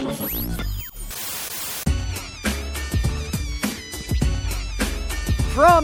From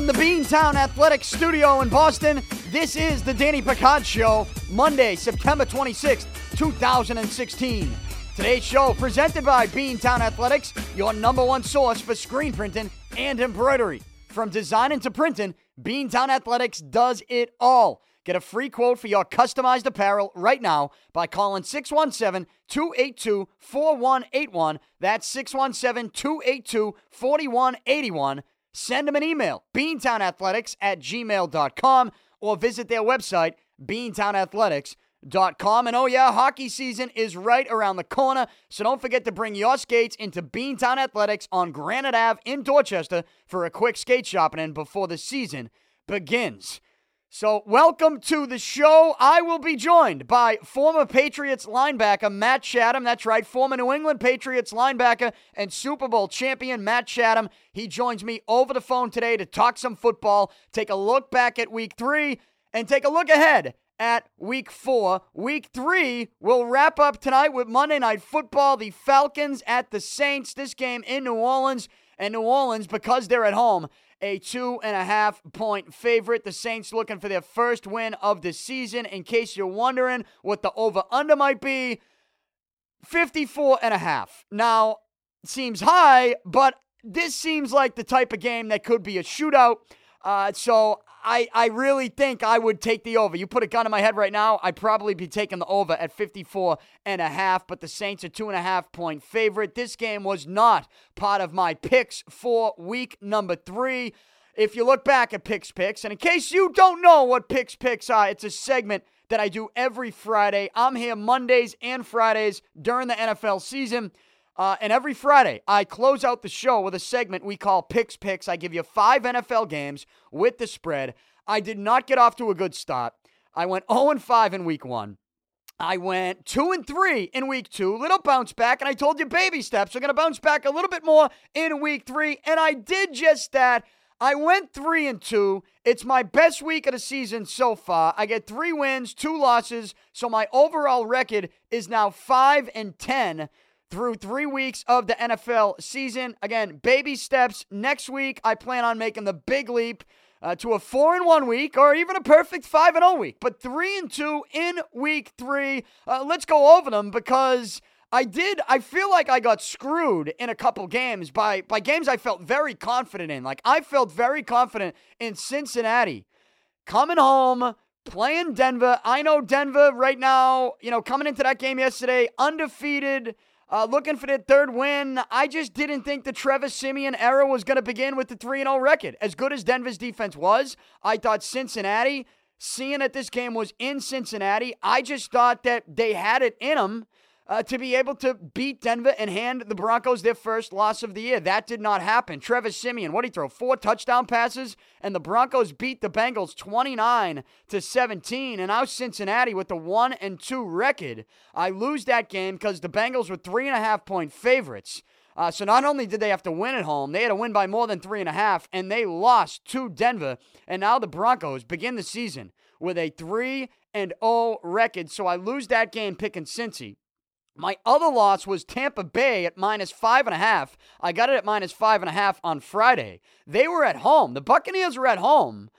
the Beantown Athletics Studio in Boston, this is the Danny Picard Show, Monday, September 26th, 2016. Today's show presented by Beantown Athletics, your number one source for screen printing and embroidery. From designing to printing, Beantown Athletics does it all. Get a free quote for your customized apparel right now by calling 617 282 4181. That's 617 282 4181. Send them an email, beantownathletics at gmail.com, or visit their website, beantownathletics.com. And oh, yeah, hockey season is right around the corner, so don't forget to bring your skates into Beantown Athletics on Granite Ave in Dorchester for a quick skate shopping in before the season begins. So, welcome to the show. I will be joined by former Patriots linebacker Matt Chatham. That's right, former New England Patriots linebacker and Super Bowl champion Matt Chatham. He joins me over the phone today to talk some football, take a look back at week three, and take a look ahead at week four. Week three will wrap up tonight with Monday Night Football. The Falcons at the Saints. This game in New Orleans. And New Orleans, because they're at home, a two and a half point favorite. The Saints looking for their first win of the season. In case you're wondering what the over under might be, 54 and a half. Now, seems high, but this seems like the type of game that could be a shootout. Uh, so I, I really think I would take the over. You put a gun in my head right now, I'd probably be taking the over at 54 and a half, but the Saints are two and a half point favorite. This game was not part of my picks for week number three. If you look back at Pic's Picks, and in case you don't know what Pic's Picks are, it's a segment that I do every Friday. I'm here Mondays and Fridays during the NFL season. Uh, and every Friday, I close out the show with a segment we call Pic's Picks. I give you five NFL games with the spread. I did not get off to a good start. I went 0 5 in week one. I went 2 and 3 in week two, little bounce back, and I told you baby steps are going to bounce back a little bit more in week three, and I did just that. I went 3 and 2. It's my best week of the season so far. I get 3 wins, 2 losses, so my overall record is now 5 and 10 through three weeks of the NFL season. Again, baby steps. Next week, I plan on making the big leap uh, to a four and one week, or even a perfect five and zero oh week. But three and two in week three. Uh, let's go over them because. I did. I feel like I got screwed in a couple games by by games I felt very confident in. Like I felt very confident in Cincinnati coming home, playing Denver. I know Denver right now. You know, coming into that game yesterday, undefeated. Uh, looking for their third win. I just didn't think the Trevor Siemian era was going to begin with the 3 0 record. As good as Denver's defense was, I thought Cincinnati, seeing that this game was in Cincinnati, I just thought that they had it in them uh, to be able to beat Denver and hand the Broncos their first loss of the year. That did not happen. Trevor Siemian, what did he throw? Four touchdown passes, and the Broncos beat the Bengals 29 to 17. And now Cincinnati with the one and two record. I lose that game because the Bengals were three and a half point favorites. Uh, so not only did they have to win at home, they had to win by more than three and a half, and they lost to Denver. And now the Broncos begin the season with a three and 0 record. So I lose that game picking Cincy. My other loss was Tampa Bay at minus five and a half. I got it at minus five and a half on Friday. They were at home. The Buccaneers were at home.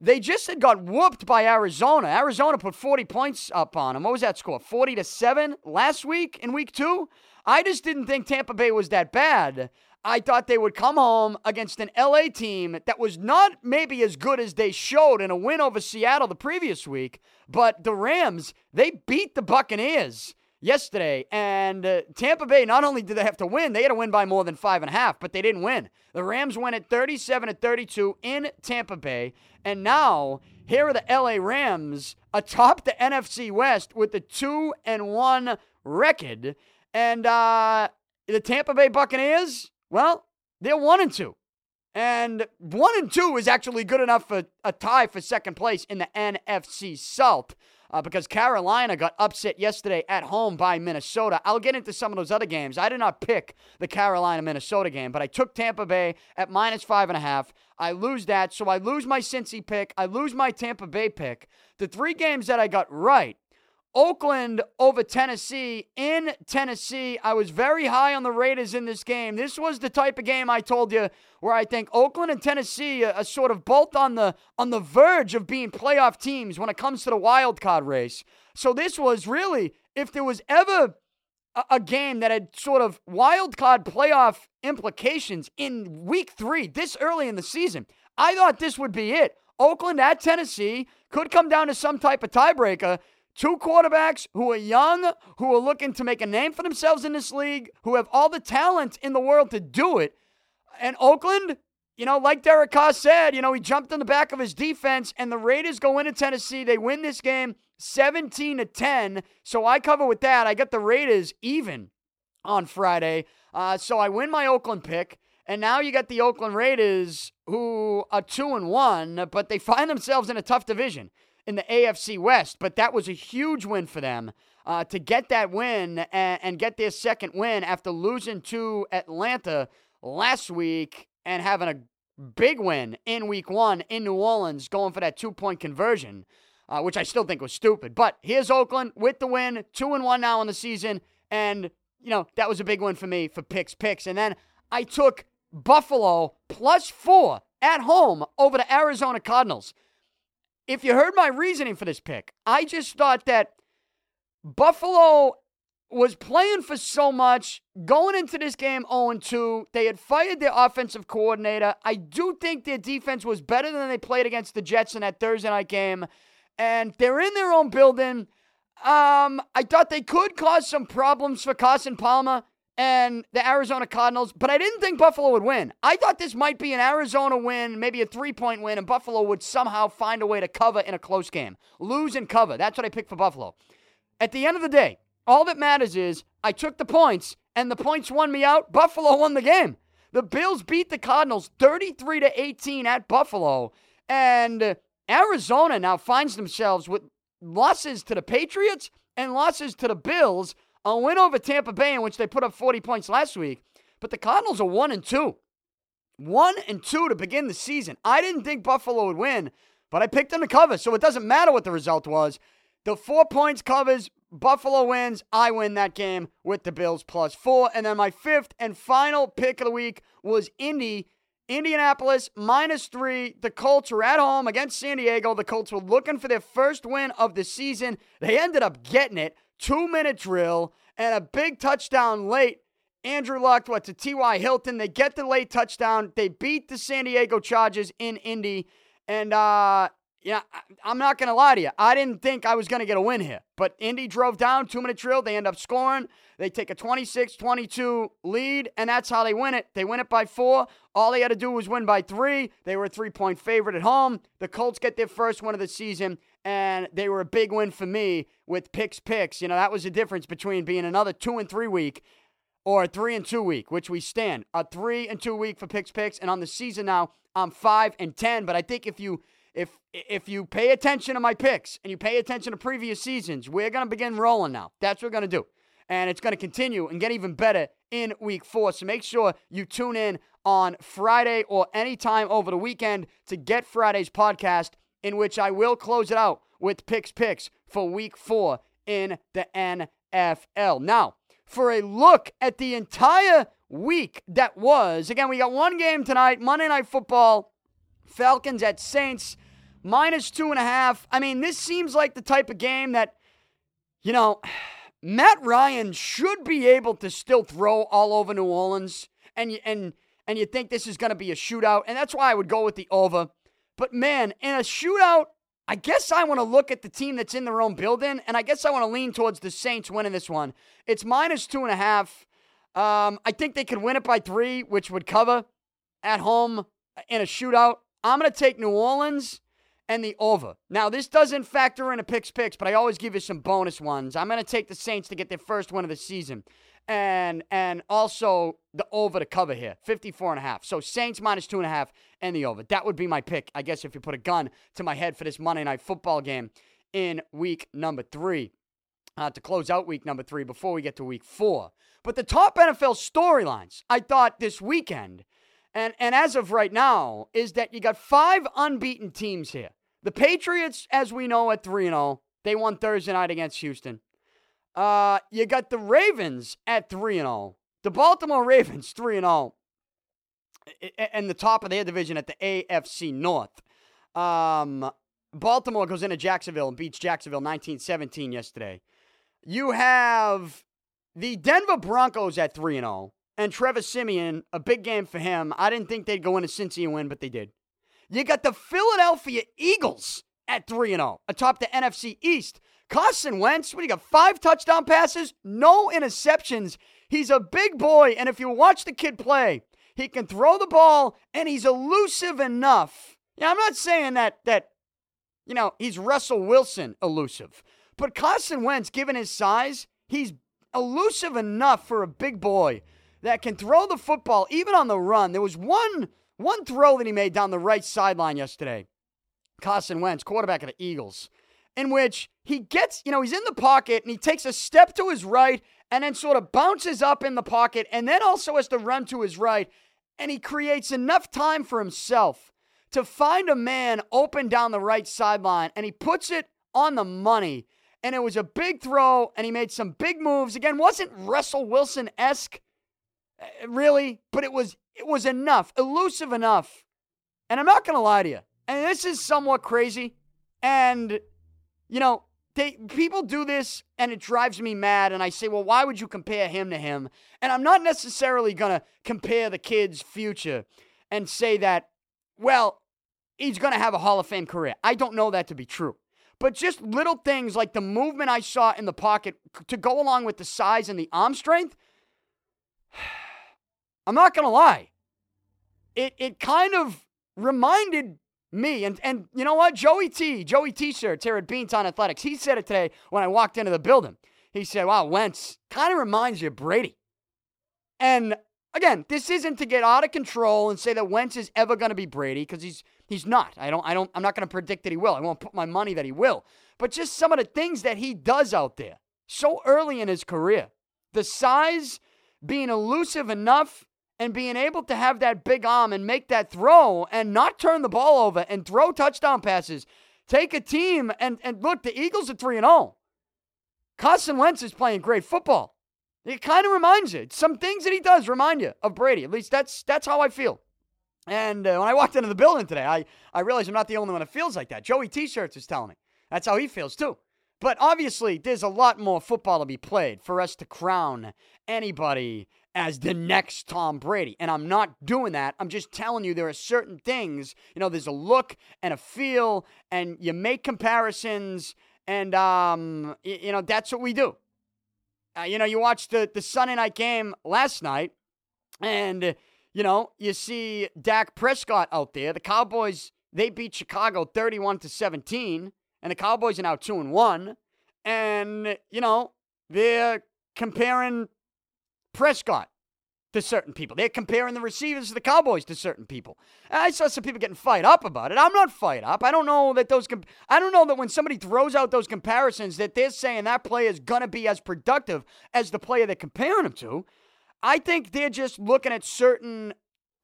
They just had got whooped by Arizona. Arizona put 40 points up on them. What was that score? 40 to 7 last week in week two? I just didn't think Tampa Bay was that bad. I thought they would come home against an LA team that was not maybe as good as they showed in a win over Seattle the previous week, but the Rams, they beat the Buccaneers yesterday. And uh, Tampa Bay, not only did they have to win, they had to win by more than five and a half, but they didn't win. The Rams went at 37 to 32 in Tampa Bay. And now, here are the LA Rams atop the NFC West with the 2 and 1 record. And uh, the Tampa Bay Buccaneers, well, they're 1 and 2. And 1 and 2 is actually good enough for a tie for second place in the NFC South uh, because Carolina got upset yesterday at home by Minnesota. I'll get into some of those other games. I did not pick the Carolina Minnesota game, but I took Tampa Bay at minus five and a half. I lose that, so I lose my Cincy pick. I lose my Tampa Bay pick. The three games that I got right Oakland over Tennessee in Tennessee. I was very high on the Raiders in this game. This was the type of game I told you where I think Oakland and Tennessee are, sort of both on the on the verge of being playoff teams when it comes to the wild card race. So this was really if there was ever a, a game that had sort of wild card playoff implications in week 3 this early in the season. I thought this would be it. Oakland at Tennessee could come down to some type of tiebreaker. Two quarterbacks who are young, who are looking to make a name for themselves in this league, who have all the talent in the world to do it. And Oakland, you know, like Derek Carr said, you know, he jumped in the back of his defense, and the Raiders go into Tennessee. They win this game 17 to 10. So I cover with that. I got the Raiders even on Friday. Uh, so I win my Oakland pick. And now you got the Oakland Raiders who are two and one, but they find themselves in a tough division in the AFC West, but that was a huge win for them uh, to get that win and, and get their second win after losing to Atlanta last week and having a big win in week one in New Orleans, going for that two point conversion, uh, which I still think was stupid. But here's Oakland with the win, two and one now in the season. And, you know, that was a big one for me for picks, picks. And then I took Buffalo plus four at home over the Arizona Cardinals if you heard my reasoning for this pick, I just thought that Buffalo was playing for so much going into this game 0 2. They had fired their offensive coordinator. I do think their defense was better than they played against the Jets in that Thursday night game. And they're in their own building. Um, I thought they could cause some problems for Carson Palmer and the Arizona Cardinals, but I didn't think Buffalo would win. I thought this might be an Arizona win, maybe a three point win, and Buffalo would somehow find a way to cover in a close game. Lose and cover. That's what I picked for Buffalo. At the end of the day, all that matters is I took the points, and the points won me out. Buffalo won the game. The Bills beat the Cardinals 33 to 18 at Buffalo, and Arizona now finds themselves with losses to the Patriots and losses to the Bills a win over Tampa Bay, in which they put up 40 points last week. But the Cardinals are one and two. One and two to begin the season. I didn't think Buffalo would win, but I picked them to cover, so it doesn't matter what the result was. The four points covers, Buffalo wins. I win that game with the Bills plus four. And then my fifth and final pick of the week was Indy. Indianapolis minus three. The Colts were at home against San Diego. The Colts were looking for their first win of the season. They ended up getting it two minute drill, and a big touchdown late. Andrew Luck, what, to T.Y. Hilton. They get the late touchdown. They beat the San Diego Chargers in Indy. And, uh, yeah, I'm not going to lie to you. I didn't think I was going to get a win here. But Indy drove down, two minute drill. They end up scoring. They take a 26 22 lead, and that's how they win it. They win it by four. All they had to do was win by three. They were a three point favorite at home. The Colts get their first win of the season, and they were a big win for me with Pic's picks. You know, that was the difference between being another two and three week or a three and two week, which we stand. A three and two week for Pic's picks, and on the season now, I'm five and ten. But I think if you if if you pay attention to my picks and you pay attention to previous seasons, we're gonna begin rolling now. That's what we're gonna do. And it's gonna continue and get even better in week four. So make sure you tune in on Friday or anytime over the weekend to get Friday's podcast in which I will close it out with Pic's picks for week four in the NFL. Now, for a look at the entire week that was, again, we got one game tonight, Monday Night Football, Falcons at Saints, minus two and a half. I mean, this seems like the type of game that, you know, Matt Ryan should be able to still throw all over New Orleans. And, and, and you think this is going to be a shootout. And that's why I would go with the over. But man, in a shootout, I guess I want to look at the team that's in their own building, and I guess I want to lean towards the Saints winning this one. It's minus two and a half. Um, I think they could win it by three, which would cover at home in a shootout. I'm going to take New Orleans and the over. Now, this doesn't factor in a Pic's picks, but I always give you some bonus ones. I'm going to take the Saints to get their first win of the season and and also the over to cover here 54 and a half. So saints minus two and a half and the over. That would be my pick i guess if you put a gun to my head for this monday night football game in week number three. Uh, to close out week number three before we get to week four. But the top nfl storylines i thought this weekend and and as of right now is that you got five unbeaten teams here. The patriots as we know at 3 and 0 They won Thursday night against Houston. Uh, you got the Ravens at 3 and 0. The Baltimore Ravens 3 and 0. And the top of their division at the AFC North. Um, Baltimore goes into Jacksonville and beats Jacksonville 19-17 yesterday. You have the Denver Broncos at 3 and 0. And Trevor Siemian, a big game for him. I didn't think they'd go into Cincy and win, but they did. You got the Philadelphia Eagles at 3 0, atop the NFC East. Carson Wentz, what do you got? Five touchdown passes, no interceptions. He's a big boy, and if you watch the kid play, he can throw the ball and he's elusive enough. Yeah, I'm not saying that that you know, he's Russell Wilson elusive. But Carson Wentz, given his size, he's elusive enough for a big boy that can throw the football even on the run. There was one one throw that he made down the right sideline yesterday. Carson Wentz, quarterback of the Eagles, in which he gets, you know, he's in the pocket and he takes a step to his right and then sort of bounces up in the pocket and then also has to run to his right. And he creates enough time for himself to find a man open down the right sideline and he puts it on the money. And it was a big throw and he made some big moves. Again, wasn't Russell Wilson esque, eh, really, but it was it was enough, elusive enough. And I'm not to lie to you. And this is somewhat crazy. And, you know, they, people do this and it drives me mad. And I say, well, why would you compare him to him? And I'm not necessarily going to compare the kid's future and say that, well, he's going to have a Hall of Fame career. I don't know that to be true. But just little things like the movement I saw in the pocket to go along with the size and the arm strength. I'm not going to lie. It, it kind of reminded me, and, and you know what? Joey T, Joey T shirts here at Beantown Athletics, he said it today when I walked into the building. He said, wow, Wentz kind of reminds you of Brady. And again, this isn't to get out of control and say that Wentz is ever going to be Brady because he's he's not. I don't I don't I'm not going to predict that he will. I won't put my money that he will. But just some of the things that he does out there so early in his career. The size being elusive enough and being able to have that big arm and make that throw and not turn the ball over and throw touchdown passes. Take a team and, and look, the Eagles are 3 and 0. Carson Wentz is playing great football. It kind of reminds you. Some things that he does remind you of Brady. At least that's that's how I feel. And uh, when I walked into the building today, I, I realized I'm not the only one that feels like that. Joey T-shirts is telling me. That's how he feels too. But obviously, there's a lot more football to be played for us to crown anybody as the next Tom Brady. And I'm not doing that. I'm just telling you there are certain things, you know, there's a look and a feel, and you make comparisons, and, um, you, you know, that's what we do. Uh, you know, you watched the, the Sunday night game last night, and, you know, you see Dak Prescott out there. The Cowboys, they beat Chicago 31 to 17 and the Cowboys are now two and one, and you know they're comparing Prescott to certain people. They're comparing the receivers of the Cowboys to certain people. I saw some people getting fired up about it. I'm not fired up. I don't know that those. Comp- I don't know that when somebody throws out those comparisons that they're saying that player is gonna be as productive as the player they're comparing him to. I think they're just looking at certain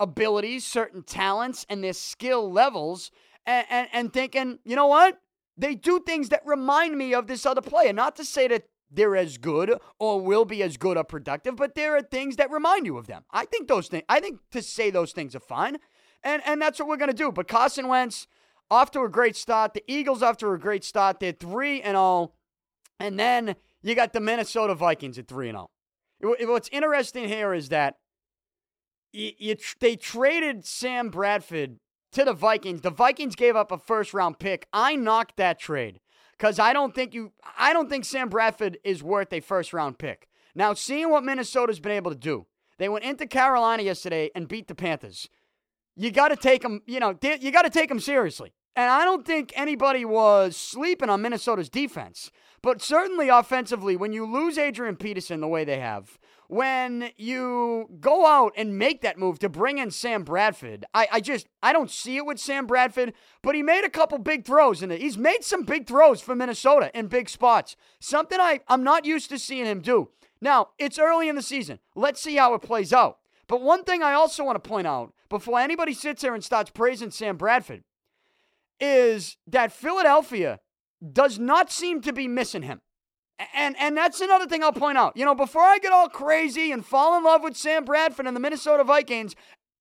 abilities, certain talents, and their skill levels, and, and, and thinking, you know what? They do things that remind me of this other player. Not to say that they're as good or will be as good or productive, but there are things that remind you of them. I think those things. I think to say those things are fine, and and that's what we're gonna do. But Carson Wentz off to a great start. The Eagles off to a great start. They're three and all, and then you got the Minnesota Vikings at three and zero. Oh. What's interesting here is that you, you, they traded Sam Bradford to the Vikings. The Vikings gave up a first round pick. I knocked that trade because I don't think you I don't think Sam Bradford is worth a first round pick. Now, seeing what Minnesota's been able to do, they went into Carolina yesterday and beat the Panthers. You got to take them, you know, you got to take them seriously. And I don't think anybody was sleeping on Minnesota's defense. But certainly offensively, when you lose Adrian Peterson the way they have, when you go out and make that move to bring in Sam Bradford, I, I just I don't see it with Sam Bradford, but he made a couple big throws and he's made some big throws for Minnesota in big spots. Something I, I'm not used to seeing him do. Now, it's early in the season. Let's see how it plays out. But one thing I also want to point out before anybody sits there and starts praising Sam Bradford is that Philadelphia does not seem to be missing him. And and that's another thing I'll point out. You know, before I get all crazy and fall in love with Sam Bradford and the Minnesota Vikings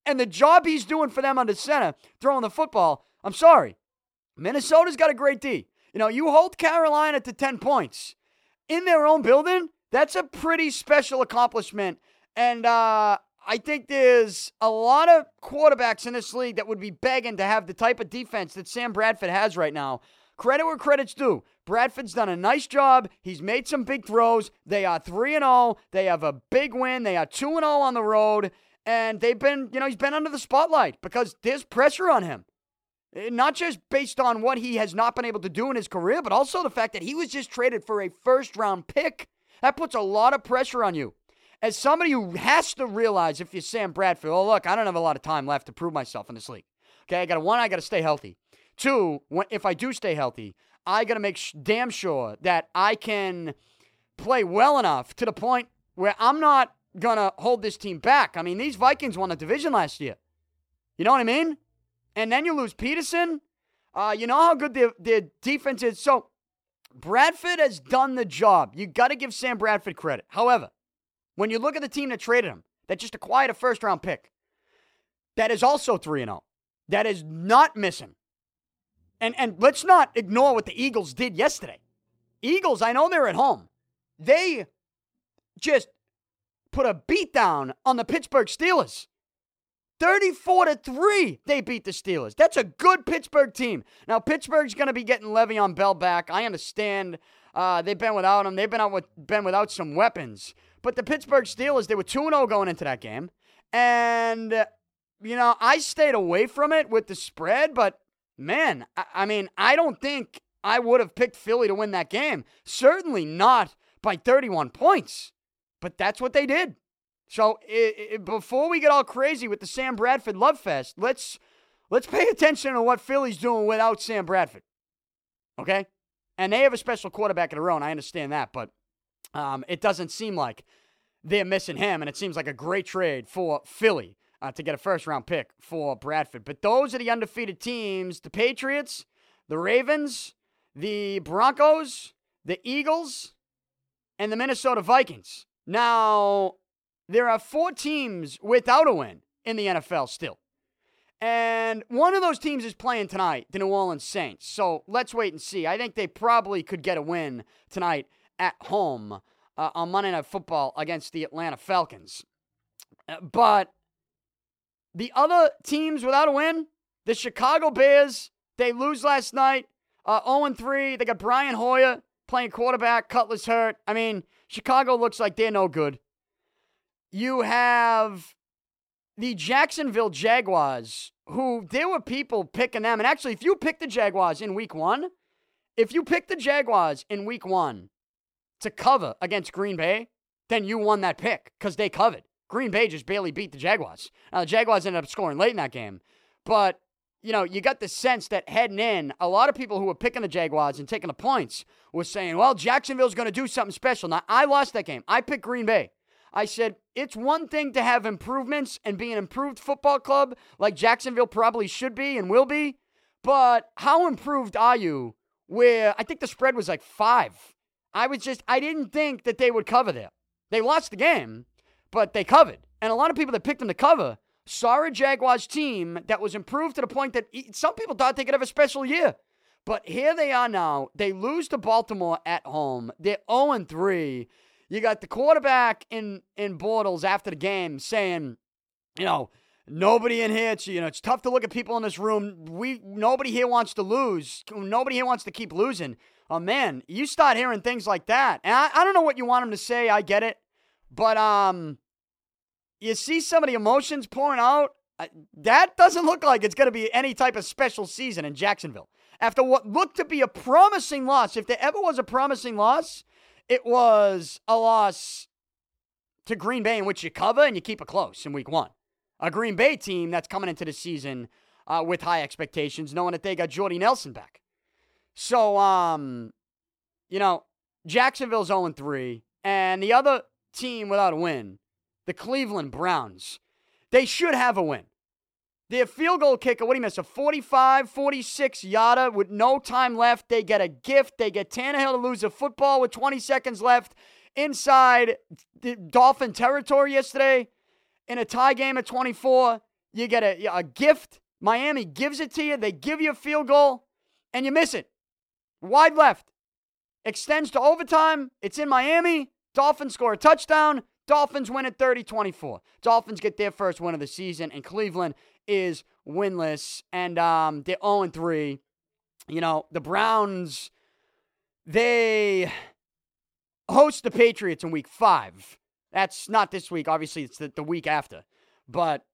and the job he's doing for them under center, throwing the football, I'm sorry. Minnesota's got a great D. You know, you hold Carolina to 10 points in their own building, that's a pretty special accomplishment. And uh, I think there's a lot of quarterbacks in this league that would be begging to have the type of defense that Sam Bradford has right now. Credit where credit's due. Bradford's done a nice job. He's made some big throws. They are 3 and 0. They have a big win. They are 2 and 0 on the road. And they've been, you know, he's been under the spotlight because there's pressure on him. Eh, not just based on what he has not been able to do in his career, but also the fact that he was just traded for a first round pick. That puts a lot of pressure on you. As somebody who has to realize if you're Sam Bradford, oh, look, I don't have a lot of time left to prove myself in this league. Okay, I got to, one, I got to stay healthy. Two, if I do stay healthy, I got to make sh- damn sure that I can play well enough to the point where I'm not going to hold this team back. I mean, these Vikings won the division last year. You know what I mean? and then you lose Peterson. Uh, you know how good their, their defense is. So Bradford has done the job. You got to give Sam Bradford credit. However, when you look at the team that traded him, that just acquired a first round pick, that is also 3 0, that is not missing. And, and let's not ignore what the Eagles did yesterday. Eagles, I know they're at home. They just put a beat down on the Pittsburgh Steelers. 34 to 3, they beat the Steelers. That's a good Pittsburgh team. Now, Pittsburgh's going to be getting Le'Veon Bell back. I understand uh, they've been without him. They've been out with, been without some weapons. But the Pittsburgh Steelers, they were 2 0 going into that game. And, you know, I stayed away from it with the spread, but man, I, I mean, I don't think I would have picked Philly to win that game. Certainly not by 31 points. But that's what they did. So it, it, before we get all crazy with the Sam Bradford love fest, let's let's pay attention to what Philly's doing without Sam Bradford. Okay, and they have a special quarterback of their own. I understand that, but um, it doesn't seem like they're missing him, and it seems like a great trade for Philly uh, to get a first round pick for Bradford. But those are the undefeated teams: the Patriots, the Ravens, the Broncos, the Eagles, and the Minnesota Vikings. Now, there are four teams without a win in the NFL still. And one of those teams is playing tonight, the New Orleans Saints. So let's wait and see. I think they probably could get a win tonight at home uh, on Monday Night Football against the Atlanta Falcons. Uh, but the other teams without a win, the Chicago Bears, they lose last night, uh, 0 3. They got Brian Hoyer playing quarterback, Cutler's hurt. I mean, Chicago looks like they're no good. You have the Jacksonville Jaguars, who there were people picking them. And actually, if you pick the Jaguars in week one, if you pick the Jaguars in week one to cover against Green Bay, then you won that pick because they covered. Green Bay just barely beat the Jaguars. Now, the Jaguars ended up scoring late in that game. But, you know, you got the sense that heading in, a lot of people who were picking the Jaguars and taking the points were saying, well, Jacksonville's going to do something special. Now, I lost that game. I picked Green Bay. I said, it's one thing to have improvements and be an improved football club like Jacksonville probably should be and will be, but how improved are you where I think the spread was like five? I was just, I didn't think that they would cover there. They lost the game, but they covered. And a lot of people that picked them to cover saw a Jaguars team that was improved to the point that some people thought they could have a special year. But here they are now. They lose to Baltimore at home. They're 0 3. You got the quarterback in in Bortles after the game saying, you know, nobody in here. It's, you know, it's tough to look at people in this room. We nobody here wants to lose. Nobody here wants to keep losing. Oh man, you start hearing things like that, and I, I don't know what you want them to say. I get it, but um, you see some of the emotions pouring out. That doesn't look like it's going to be any type of special season in Jacksonville. After what looked to be a promising loss, if there ever was a promising loss, it was a loss to Green Bay in which you cover and you keep it close in week one. A Green Bay team that's coming into the season uh, with high expectations, knowing that they got Jordy Nelson back. So, um, you know, Jacksonville's 0 3, and the other team without a win, the Cleveland Browns, they should have a win. Their field goal kicker, what do you miss? A 45, 46 yarder with no time left. They get a gift. They get Tannehill to lose a football with 20 seconds left inside the Dolphin territory yesterday in a tie game at 24. You get a, a gift. Miami gives it to you. They give you a field goal, and you miss it. Wide left. Extends to overtime. It's in Miami. Dolphins score a touchdown. Dolphins win at 30 24. Dolphins get their first win of the season, and Cleveland is winless. And um, they're 0 3. You know, the Browns, they host the Patriots in week five. That's not this week. Obviously, it's the, the week after. But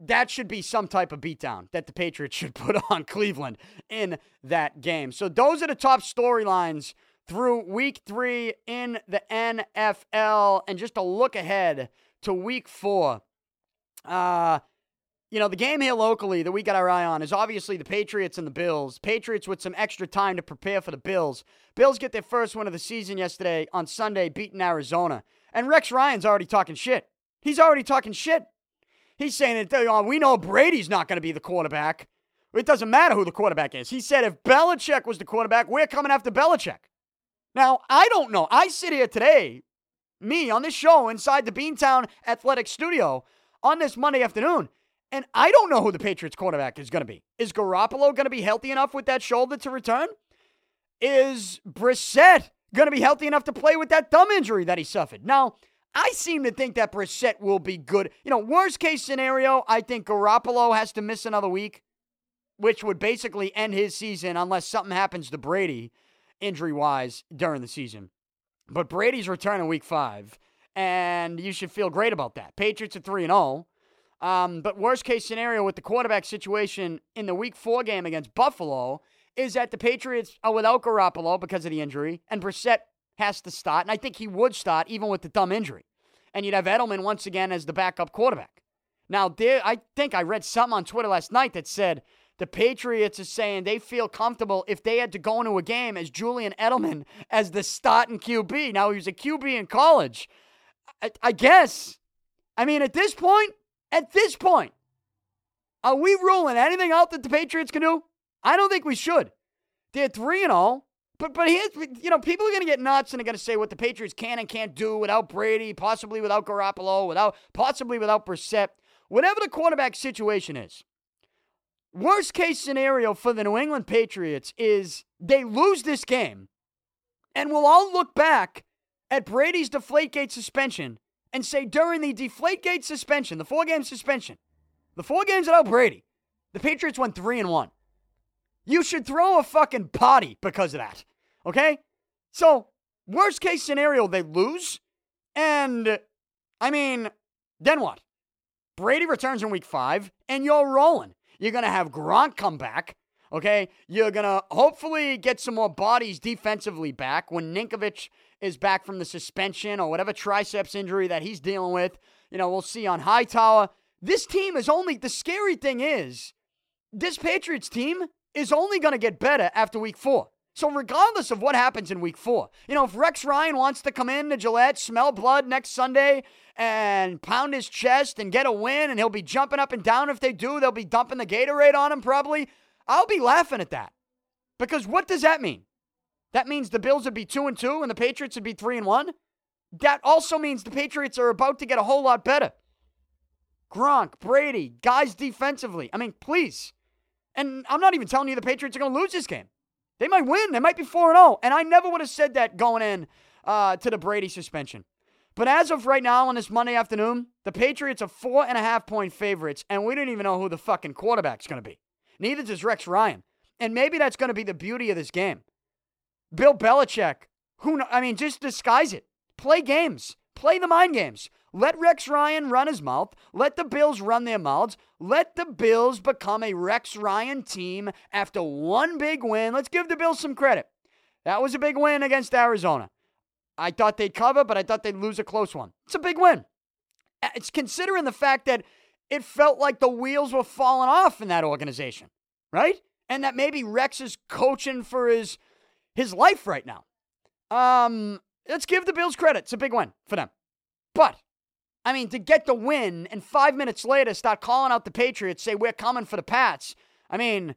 that should be some type of beatdown that the Patriots should put on Cleveland in that game. So those are the top storylines through week three in the NFL. And just a look ahead to week four. Uh, you know, the game here locally that we got our eye on is obviously the Patriots and the Bills. Patriots with some extra time to prepare for the Bills. Bills get their first win of the season yesterday on Sunday, beating Arizona. And Rex Ryan's already talking shit. He's already talking shit. He's saying that oh, we know Brady's not going to be the quarterback. It doesn't matter who the quarterback is. He said if Belichick was the quarterback, we're coming after Belichick. Now, I don't know. I sit here today, me on this show inside the Beantown Athletic Studio on this Monday afternoon, and I don't know who the Patriots quarterback is going to be. Is Garoppolo going to be healthy enough with that shoulder to return? Is Brissett going to be healthy enough to play with that thumb injury that he suffered? Now, I seem to think that Brissett will be good. You know, worst case scenario, I think Garoppolo has to miss another week, which would basically end his season unless something happens to Brady injury wise during the season. But Brady's returning week five, and you should feel great about that. Patriots are 3 0. Um, but worst case scenario with the quarterback situation in the week four game against Buffalo is that the Patriots are without Garoppolo because of the injury, and Brissett has to start. And I think he would start even with the thumb injury. And you'd have Edelman once again as the backup quarterback. Now, there, I think I read something on Twitter last night that said the Patriots are saying they feel comfortable if they had to go into a game as Julian Edelman as the starting QB. Now, he was a QB in college. I, I guess. I mean, at this point, at this point, are we ruling anything out that the Patriots can do? I don't think we should. They're 3 and all. But but here's you know people are going to get nuts and they're going to say what the Patriots can and can't do without Brady, possibly without Garoppolo, without possibly without Brissett, whatever the quarterback situation is. Worst case scenario for the New England Patriots is they lose this game, and we'll all look back at Brady's Deflategate suspension and say during the Deflategate suspension, the four game suspension, the four games without Brady, the Patriots went three and one. You should throw a fucking potty because of that. Okay? So, worst case scenario, they lose. And, I mean, then what? Brady returns in week five, and you're rolling. You're going to have Gronk come back. Okay? You're going to hopefully get some more bodies defensively back when Ninkovich is back from the suspension or whatever triceps injury that he's dealing with. You know, we'll see on Hightower. This team is only, the scary thing is, this Patriots team is only going to get better after week four. So, regardless of what happens in week four, you know, if Rex Ryan wants to come in to Gillette, smell blood next Sunday, and pound his chest and get a win, and he'll be jumping up and down if they do, they'll be dumping the Gatorade on him probably. I'll be laughing at that. Because what does that mean? That means the Bills would be 2 and 2 and the Patriots would be 3 and 1. That also means the Patriots are about to get a whole lot better. Gronk, Brady, guys defensively. I mean, please. And I'm not even telling you the Patriots are going to lose this game. They might win. They might be 4 0. And I never would have said that going in uh, to the Brady suspension. But as of right now on this Monday afternoon, the Patriots are four and a half point favorites, and we don't even know who the fucking quarterback's going to be. Neither does Rex Ryan. And maybe that's going to be the beauty of this game. Bill Belichick, who, I mean, just disguise it. Play games, play the mind games. Let Rex Ryan run his mouth. Let the Bills run their mouths. Let the Bills become a Rex Ryan team after one big win. Let's give the Bills some credit. That was a big win against Arizona. I thought they'd cover, but I thought they'd lose a close one. It's a big win. It's considering the fact that it felt like the wheels were falling off in that organization, right? And that maybe Rex is coaching for his his life right now. Um, let's give the Bills credit. It's a big win for them. But I mean, to get the win and five minutes later start calling out the Patriots, say we're coming for the Pats. I mean,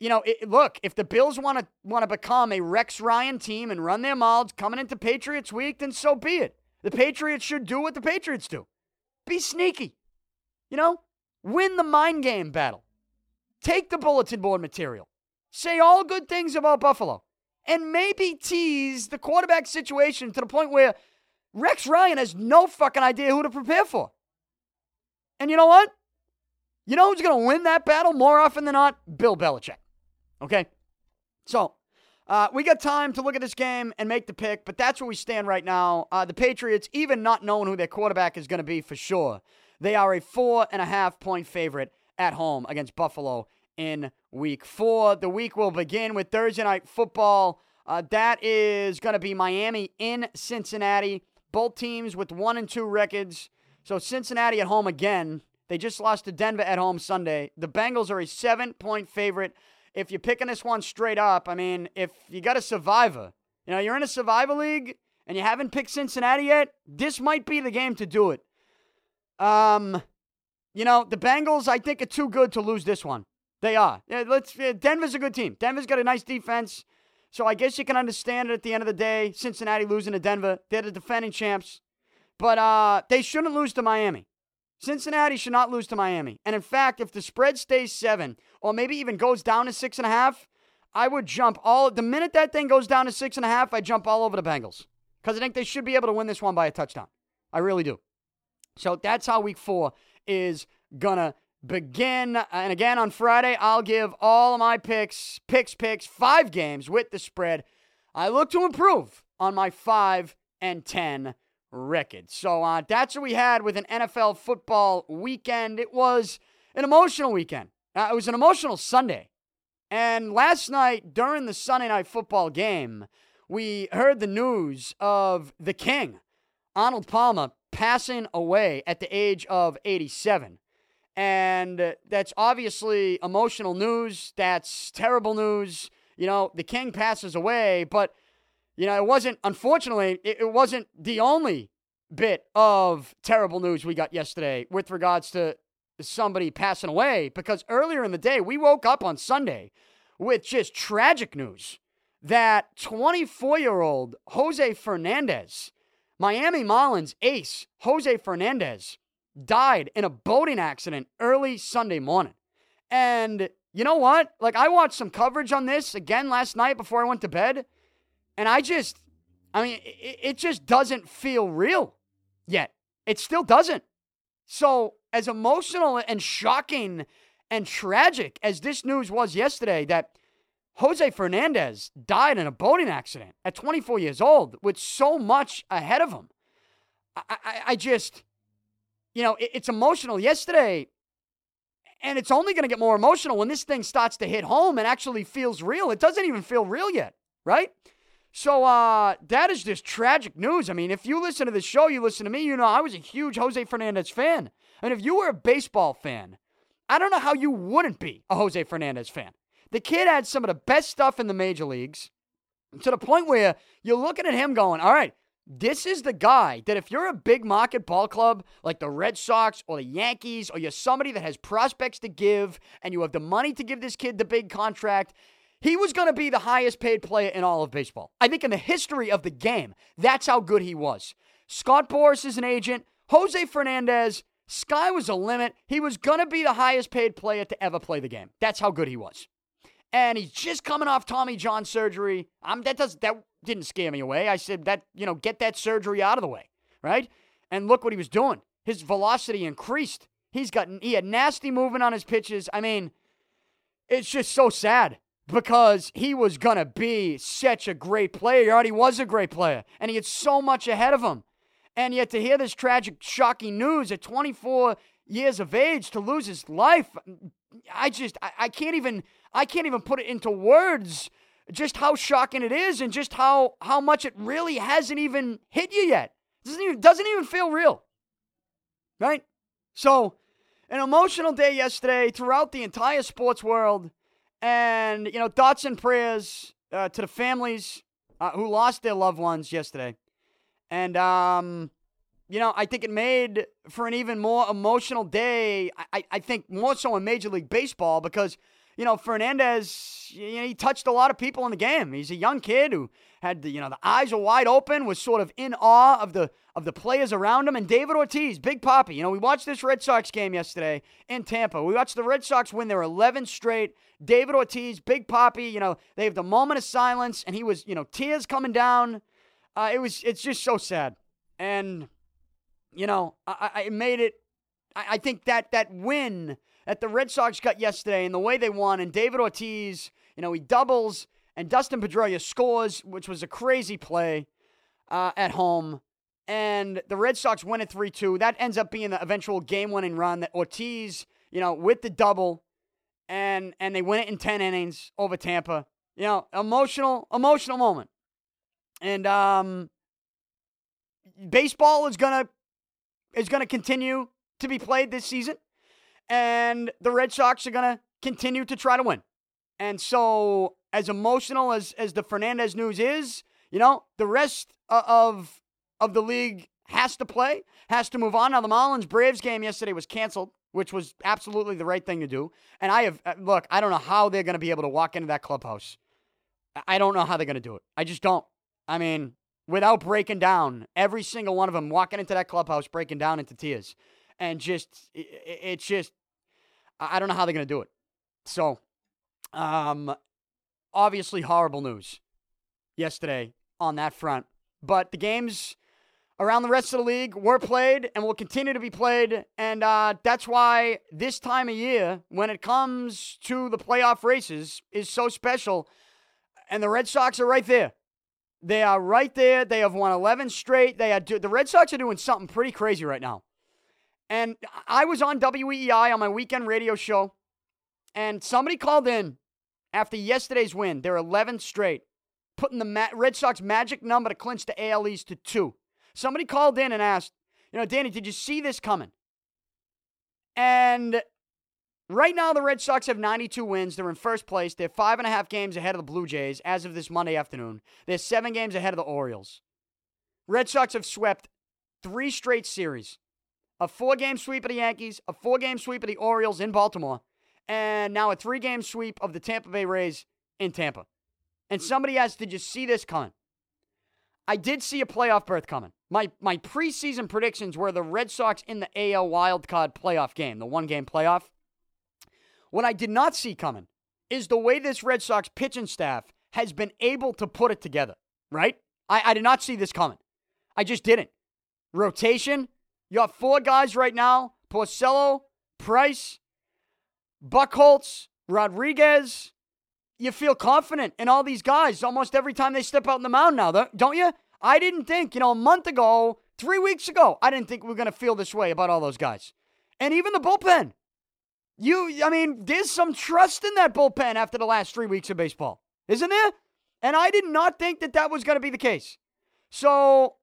you know, it, look, if the Bills want to want to become a Rex Ryan team and run their mouths coming into Patriots week, then so be it. The Patriots should do what the Patriots do. Be sneaky. You know, win the mind game battle. Take the bulletin board material. Say all good things about Buffalo. And maybe tease the quarterback situation to the point where Rex Ryan has no fucking idea who to prepare for. And you know what? You know who's going to win that battle more often than not? Bill Belichick. Okay? So, uh, we got time to look at this game and make the pick, but that's where we stand right now. Uh, the Patriots, even not knowing who their quarterback is going to be for sure, they are a four and a half point favorite at home against Buffalo in week four. The week will begin with Thursday night football. Uh, that is going to be Miami in Cincinnati. Both teams with one and two records. So Cincinnati at home again. They just lost to Denver at home Sunday. The Bengals are a seven point favorite. If you're picking this one straight up, I mean, if you got a survivor, you know, you're in a survivor league and you haven't picked Cincinnati yet, this might be the game to do it. Um, you know, the Bengals, I think, are too good to lose this one. They are. Yeah, let's. Denver's a good team. Denver's got a nice defense. So I guess you can understand it at the end of the day. Cincinnati losing to Denver. They're the defending champs. But uh, they shouldn't lose to Miami. Cincinnati should not lose to Miami. And in fact, if the spread stays seven, or maybe even goes down to six and a half, I would jump all the minute that thing goes down to six and a half, I jump all over the Bengals. Because I think they should be able to win this one by a touchdown. I really do. So that's how week four is gonna begin. And again, on Friday, I'll give all of my picks, picks, picks, five games with the spread. I look to improve on my five and 10 record. So uh, that's what we had with an NFL football weekend. It was an emotional weekend. Uh, it was an emotional Sunday. And last night, during the Sunday night football game, we heard the news of the king, Arnold Palmer, passing away at the age of 87. And that's obviously emotional news. That's terrible news. You know, the king passes away, but, you know, it wasn't, unfortunately, it, it wasn't the only bit of terrible news we got yesterday with regards to somebody passing away because earlier in the day, we woke up on Sunday with just tragic news that 24 year old Jose Fernandez, Miami Marlins ace Jose Fernandez, died in a boating accident early Sunday morning. And you know what? Like, I watched some coverage on this again last night before I went to bed. And I just, I mean, it, it just doesn't feel real yet. It still doesn't. So, as emotional and shocking and tragic as this news was yesterday, that Jose Fernandez died in a boating accident at 24 years old with so much ahead of him. I, I, I just, you know, it, it's emotional. Yesterday, and it's only going to get more emotional when this thing starts to hit home and actually feels real. It doesn't even feel real yet, right? So uh, that is just tragic news. I mean, if you listen to the show, you listen to me, you know I was a huge Jose Fernandez fan. And if you were a baseball fan, I don't know how you wouldn't be a Jose Fernandez fan. The kid had some of the best stuff in the major leagues to the point where you're looking at him going, all right, this is the guy that if you're a big market ball club like the Red Sox or the Yankees, or you're somebody that has prospects to give and you have the money to give this kid the big contract, he was going to be the highest paid player in all of baseball. I think in the history of the game, that's how good he was. Scott Boras is an agent. Jose Fernandez, sky was a limit. He was going to be the highest paid player to ever play the game. That's how good he was. And he's just coming off Tommy John surgery. Um, that does that didn't scare me away. I said that, you know, get that surgery out of the way, right? And look what he was doing. His velocity increased. He's got he had nasty movement on his pitches. I mean, it's just so sad because he was gonna be such a great player. He already was a great player, and he had so much ahead of him. And yet to hear this tragic, shocking news at 24 years of age to lose his life, I just I, I can't even I can't even put it into words just how shocking it is and just how how much it really hasn't even hit you yet. Doesn't even doesn't even feel real. Right? So, an emotional day yesterday throughout the entire sports world, and you know thoughts and prayers uh, to the families uh, who lost their loved ones yesterday, and um, you know, I think it made for an even more emotional day. I, I think more so in Major League Baseball because, you know, Fernandez, you know, he touched a lot of people in the game. He's a young kid who had the, you know, the eyes are wide open, was sort of in awe of the of the players around him. And David Ortiz, Big Papi, you know, we watched this Red Sox game yesterday in Tampa. We watched the Red Sox win their 11th straight. David Ortiz, Big Papi, you know, they have the moment of silence, and he was, you know, tears coming down. Uh, it was, it's just so sad. And you know, I, I made it. I, I think that that win that the Red Sox got yesterday and the way they won, and David Ortiz, you know, he doubles, and Dustin Pedroia scores, which was a crazy play uh, at home. And the Red Sox win it 3 2. That ends up being the eventual game winning run that Ortiz, you know, with the double, and and they win it in 10 innings over Tampa. You know, emotional, emotional moment. And um, baseball is to is to continue to be played this season, and the Red Sox are going to continue to try to win. And so, as emotional as as the Fernandez news is, you know, the rest of of the league has to play, has to move on. Now, the Marlins Braves game yesterday was canceled, which was absolutely the right thing to do. And I have uh, look, I don't know how they're going to be able to walk into that clubhouse. I don't know how they're going to do it. I just don't. I mean, without breaking down. Every single one of them walking into that clubhouse, breaking down into tears. And just, it's just, I don't know how they're going to do it. So, um, obviously, horrible news yesterday on that front. But the games around the rest of the league were played and will continue to be played. And uh, that's why this time of year, when it comes to the playoff races, is so special. And the Red Sox are right there. They are right there. They have won 11 straight. They are do- the Red Sox are doing something pretty crazy right now. And I was on WEEI on my weekend radio show, and somebody called in after yesterday's win. They're 11 straight, putting the Red Sox magic number to clinch the AL East to two. Somebody called in and asked, you know, Danny, did you see this coming? And Right now, the Red Sox have 92 wins. They're in first place. They're five and a half games ahead of the Blue Jays as of this Monday afternoon. They're seven games ahead of the Orioles. Red Sox have swept three straight series a four game sweep of the Yankees, a four game sweep of the Orioles in Baltimore, and now a three game sweep of the Tampa Bay Rays in Tampa. And somebody asked, Did you see this coming? I did see a playoff berth coming. My, my preseason predictions were the Red Sox in the AL wildcard playoff game, the one game playoff. What I did not see coming is the way this Red Sox pitching staff has been able to put it together, right? I, I did not see this coming. I just didn't. Rotation, you have four guys right now Porcello, Price, Buchholz, Rodriguez. You feel confident in all these guys almost every time they step out in the mound now, don't you? I didn't think, you know, a month ago, three weeks ago, I didn't think we were going to feel this way about all those guys. And even the bullpen. You, I mean, there's some trust in that bullpen after the last three weeks of baseball, isn't there? And I did not think that that was going to be the case. So,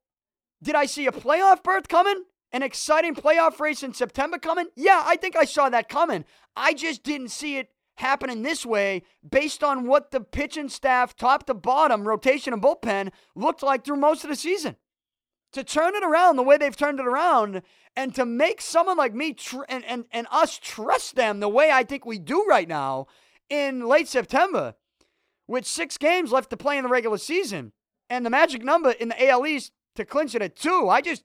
did I see a playoff berth coming? An exciting playoff race in September coming? Yeah, I think I saw that coming. I just didn't see it happening this way based on what the pitching staff, top to bottom, rotation and bullpen looked like through most of the season. To turn it around the way they've turned it around and to make someone like me tr- and, and, and us trust them the way I think we do right now in late September, with six games left to play in the regular season, and the magic number in the AL East to clinch it at two, I just,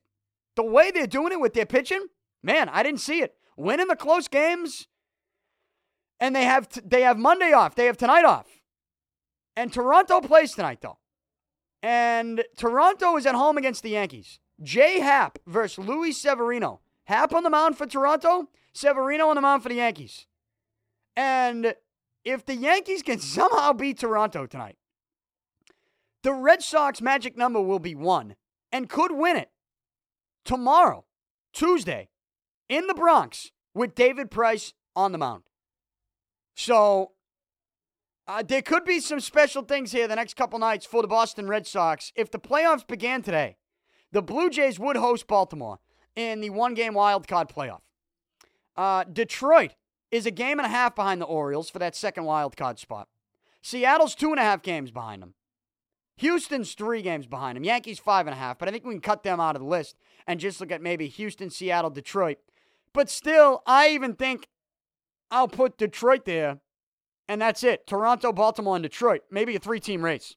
the way they're doing it with their pitching, man, I didn't see it. Winning the close games, and they have t- they have Monday off, they have tonight off, and Toronto plays tonight though, and Toronto is at home against the Yankees. J Happ versus Luis Severino. Happ on the mound for Toronto, Severino on the mound for the Yankees. And if the Yankees can somehow beat Toronto tonight, the Red Sox magic number will be one and could win it tomorrow, Tuesday, in the Bronx with David Price on the mound. So uh, there could be some special things here the next couple nights for the Boston Red Sox. If the playoffs began today, the Blue Jays would host Baltimore in the one game wild card playoff. Uh, Detroit is a game and a half behind the Orioles for that second wild card spot. Seattle's two and a half games behind them. Houston's three games behind him. Yankees five and a half, but I think we can cut them out of the list and just look at maybe Houston, Seattle, Detroit. But still, I even think I'll put Detroit there, and that's it. Toronto, Baltimore, and Detroit. Maybe a three team race.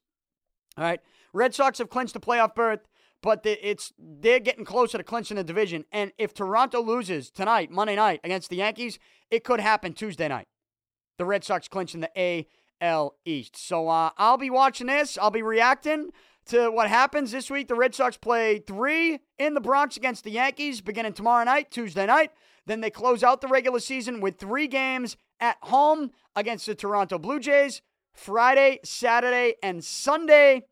All right. Red Sox have clinched a playoff berth, but it's they're getting closer to clinching the division. And if Toronto loses tonight, Monday night, against the Yankees, it could happen Tuesday night. The Red Sox clinching the AL East. So uh, I'll be watching this. I'll be reacting to what happens this week. The Red Sox play three in the Bronx against the Yankees beginning tomorrow night, Tuesday night. Then they close out the regular season with three games at home against the Toronto Blue Jays Friday, Saturday, and Sunday.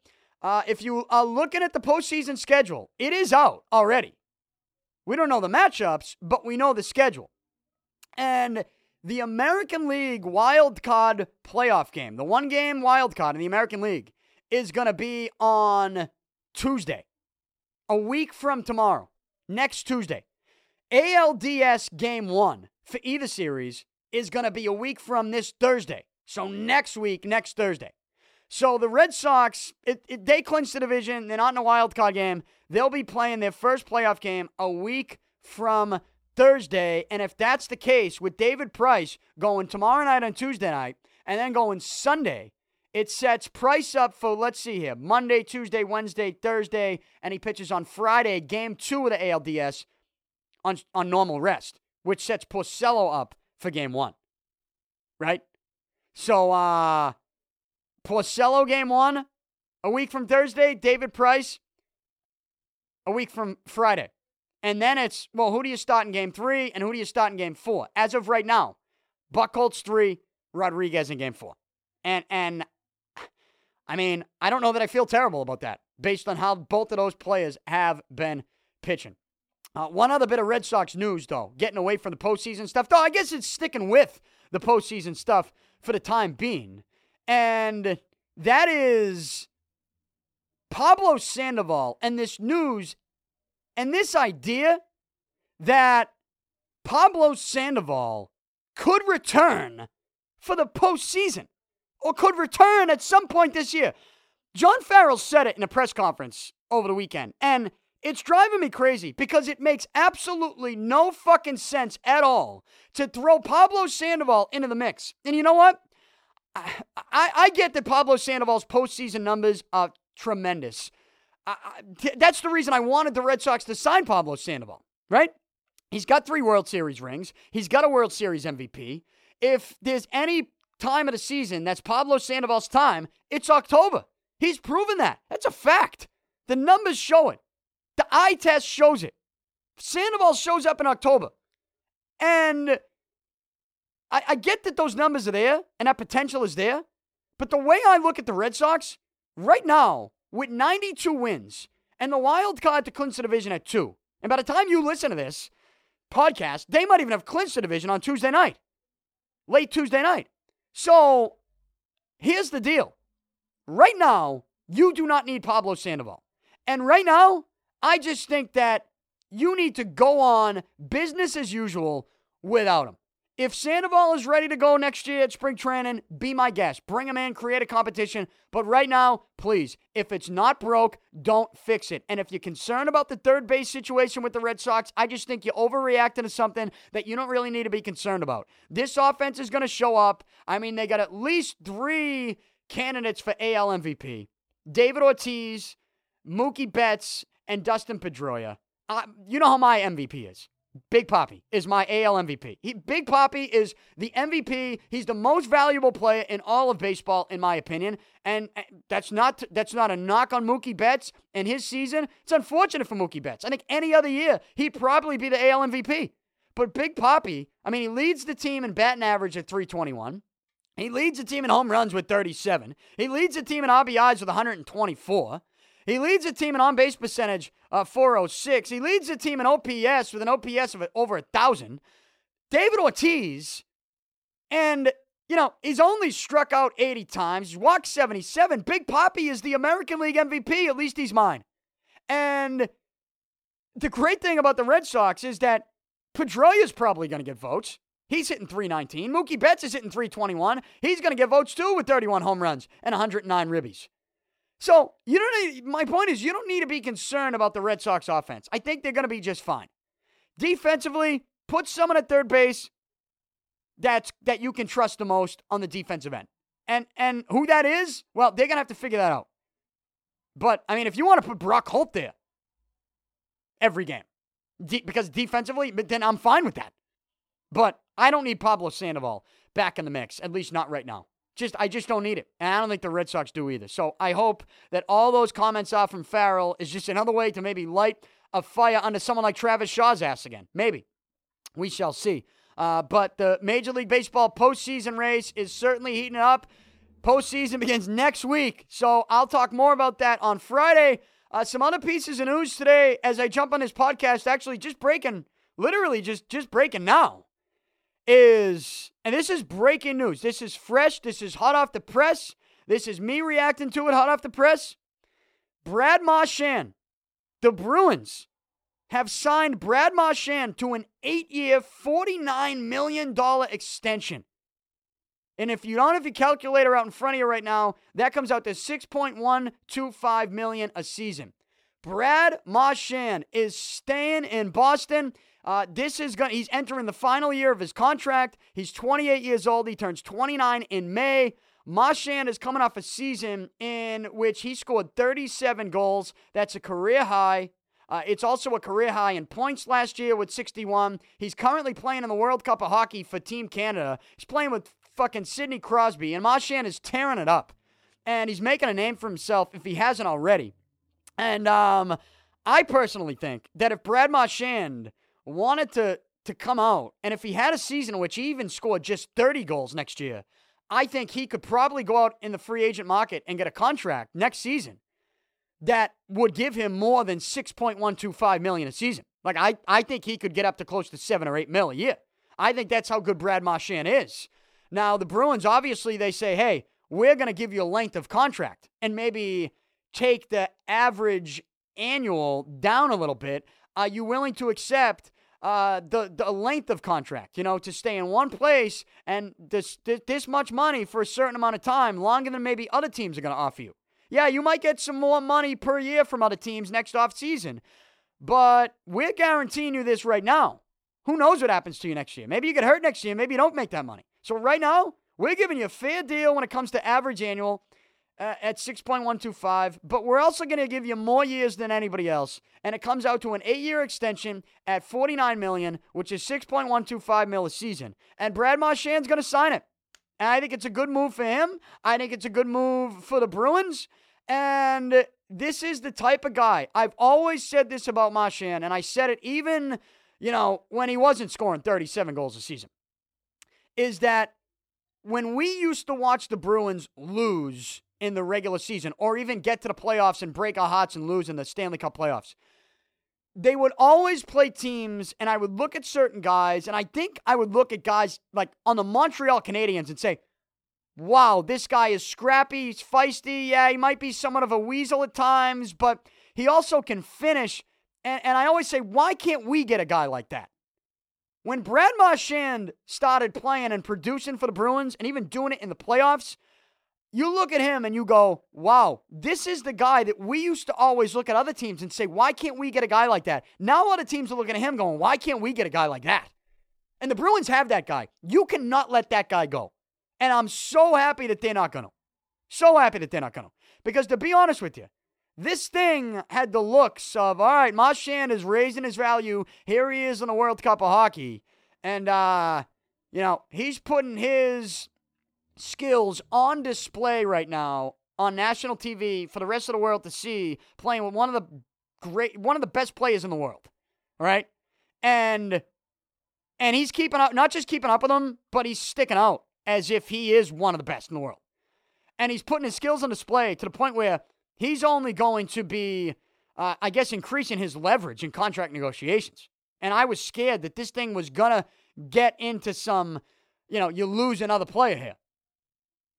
Uh, if you are looking at the postseason schedule, it is out already. We don't know the matchups, but we know the schedule. And the American League wild card playoff game, the one game wild card in the American League, is going to be on Tuesday, a week from tomorrow, next Tuesday. ALDS game one for either series is going to be a week from this Thursday. So next week, next Thursday. So the Red Sox, it, it, they clinch the division. They're not in a wild card game. They'll be playing their first playoff game a week from Thursday. And if that's the case, with David Price going tomorrow night on Tuesday night and then going Sunday, it sets Price up for, let's see here, Monday, Tuesday, Wednesday, Thursday, and he pitches on Friday, game two of the ALDS on, on normal rest, which sets Porcello up for game one. Right? So, uh, Porcello game one, a week from Thursday, David Price, a week from Friday. And then it's, well, who do you start in game three and who do you start in game four? As of right now, Buchholz three, Rodriguez in game four. And, and, I mean, I don't know that I feel terrible about that based on how both of those players have been pitching. Uh, one other bit of Red Sox news, though, getting away from the postseason stuff, though I guess it's sticking with the postseason stuff for the time being. And that is Pablo Sandoval and this news and this idea that Pablo Sandoval could return for the postseason or could return at some point this year. John Farrell said it in a press conference over the weekend. And it's driving me crazy because it makes absolutely no fucking sense at all to throw Pablo Sandoval into the mix. And you know what? I, I, I get that Pablo Sandoval's postseason numbers are tremendous. I, that's the reason I wanted the Red Sox to sign Pablo Sandoval, right? He's got three World Series rings. He's got a World Series MVP. If there's any time of the season that's Pablo Sandoval's time, it's October. He's proven that. That's a fact. The numbers show it. The eye test shows it. Sandoval shows up in October. And I, I get that those numbers are there and that potential is there. But the way I look at the Red Sox, right now, with 92 wins and the wild card to clinch the division at two, and by the time you listen to this podcast, they might even have clinched the division on Tuesday night, late Tuesday night. So here's the deal. Right now, you do not need Pablo Sandoval. And right now, I just think that you need to go on business as usual without him. If Sandoval is ready to go next year at spring training, be my guest. Bring him in, create a competition. But right now, please, if it's not broke, don't fix it. And if you're concerned about the third base situation with the Red Sox, I just think you're overreacting to something that you don't really need to be concerned about. This offense is going to show up. I mean, they got at least three candidates for AL MVP David Ortiz, Mookie Betts, and Dustin Pedroia. Uh, you know how my MVP is. Big Papi is my AL MVP. He, Big Papi is the MVP. He's the most valuable player in all of baseball, in my opinion. And that's not that's not a knock on Mookie Betts and his season. It's unfortunate for Mookie Betts. I think any other year he'd probably be the AL MVP. But Big Papi, I mean, he leads the team in batting average at 321. He leads the team in home runs with 37. He leads the team in RBIs with 124. He leads the team in on base percentage, uh, 406. He leads the team in OPS with an OPS of over a 1,000. David Ortiz, and, you know, he's only struck out 80 times. He's walked 77. Big Papi is the American League MVP. At least he's mine. And the great thing about the Red Sox is that Pedroia is probably going to get votes. He's hitting 319. Mookie Betts is hitting 321. He's going to get votes too with 31 home runs and 109 ribbies. So you don't need, my point is you don't need to be concerned about the Red Sox offense. I think they're going to be just fine. Defensively, put someone at third base that's that you can trust the most on the defensive end. And and who that is, well, they're going to have to figure that out. But I mean, if you want to put Brock Holt there every game, de- because defensively, but then I'm fine with that. But I don't need Pablo Sandoval back in the mix, at least not right now. Just I just don't need it. And I don't think the Red Sox do either. So I hope that all those comments off from Farrell is just another way to maybe light a fire under someone like Travis Shaw's ass again. Maybe. We shall see. Uh, but the Major League Baseball postseason race is certainly heating up. Postseason begins next week. So I'll talk more about that on Friday. Uh, some other pieces of news today as I jump on this podcast, actually just breaking, literally just just breaking now is, and this is breaking news. This is fresh. This is hot off the press. This is me reacting to it hot off the press. Brad Marchand, the Bruins, have signed Brad Marchand to an eight year, $49 million extension. And if you don't have your calculator out in front of you right now, that comes out to 6.125 million a season. Brad Marchand is staying in Boston. Uh, this is going. He's entering the final year of his contract. He's 28 years old. He turns 29 in May. Marchand is coming off a season in which he scored 37 goals. That's a career high. Uh, it's also a career high in points last year with 61. He's currently playing in the World Cup of Hockey for Team Canada. He's playing with fucking Sidney Crosby, and Marchand is tearing it up. And he's making a name for himself if he hasn't already. And um, I personally think that if Brad Marchand wanted to to come out, and if he had a season in which he even scored just 30 goals next year, I think he could probably go out in the free agent market and get a contract next season that would give him more than 6.125 million a season. Like I, I think he could get up to close to seven or eight mil a year. I think that's how good Brad Marchand is. Now the Bruins obviously they say, hey, we're going to give you a length of contract and maybe take the average annual down a little bit. Are you willing to accept uh, the the length of contract, you know, to stay in one place and this, this much money for a certain amount of time, longer than maybe other teams are going to offer you. Yeah, you might get some more money per year from other teams next off season, but we're guaranteeing you this right now. Who knows what happens to you next year? Maybe you get hurt next year. Maybe you don't make that money. So right now, we're giving you a fair deal when it comes to average annual uh, at 6.125, but we're also going to give you more years than anybody else, and it comes out to an 8-year extension at 49 million, which is 6.125 mil a season. And Brad Marchand's going to sign it. And I think it's a good move for him. I think it's a good move for the Bruins. And this is the type of guy. I've always said this about Marchand, and I said it even, you know, when he wasn't scoring 37 goals a season. Is that when we used to watch the Bruins lose in the regular season or even get to the playoffs and break our hearts and lose in the Stanley Cup playoffs. They would always play teams, and I would look at certain guys, and I think I would look at guys like on the Montreal Canadiens and say, wow, this guy is scrappy, he's feisty. Yeah, he might be somewhat of a weasel at times, but he also can finish. And, and I always say, why can't we get a guy like that? When Brad Marchand started playing and producing for the Bruins and even doing it in the playoffs, you look at him and you go, wow, this is the guy that we used to always look at other teams and say, why can't we get a guy like that? Now a lot of teams are looking at him going, why can't we get a guy like that? And the Bruins have that guy. You cannot let that guy go. And I'm so happy that they're not going to. So happy that they're not going to. Because to be honest with you, this thing had the looks of, all right, Marchand is raising his value. Here he is in the World Cup of Hockey. And, uh, you know, he's putting his skills on display right now on national TV for the rest of the world to see playing with one of the great one of the best players in the world. Right? And and he's keeping up not just keeping up with them, but he's sticking out as if he is one of the best in the world. And he's putting his skills on display to the point where he's only going to be uh, I guess increasing his leverage in contract negotiations. And I was scared that this thing was gonna get into some, you know, you lose another player here.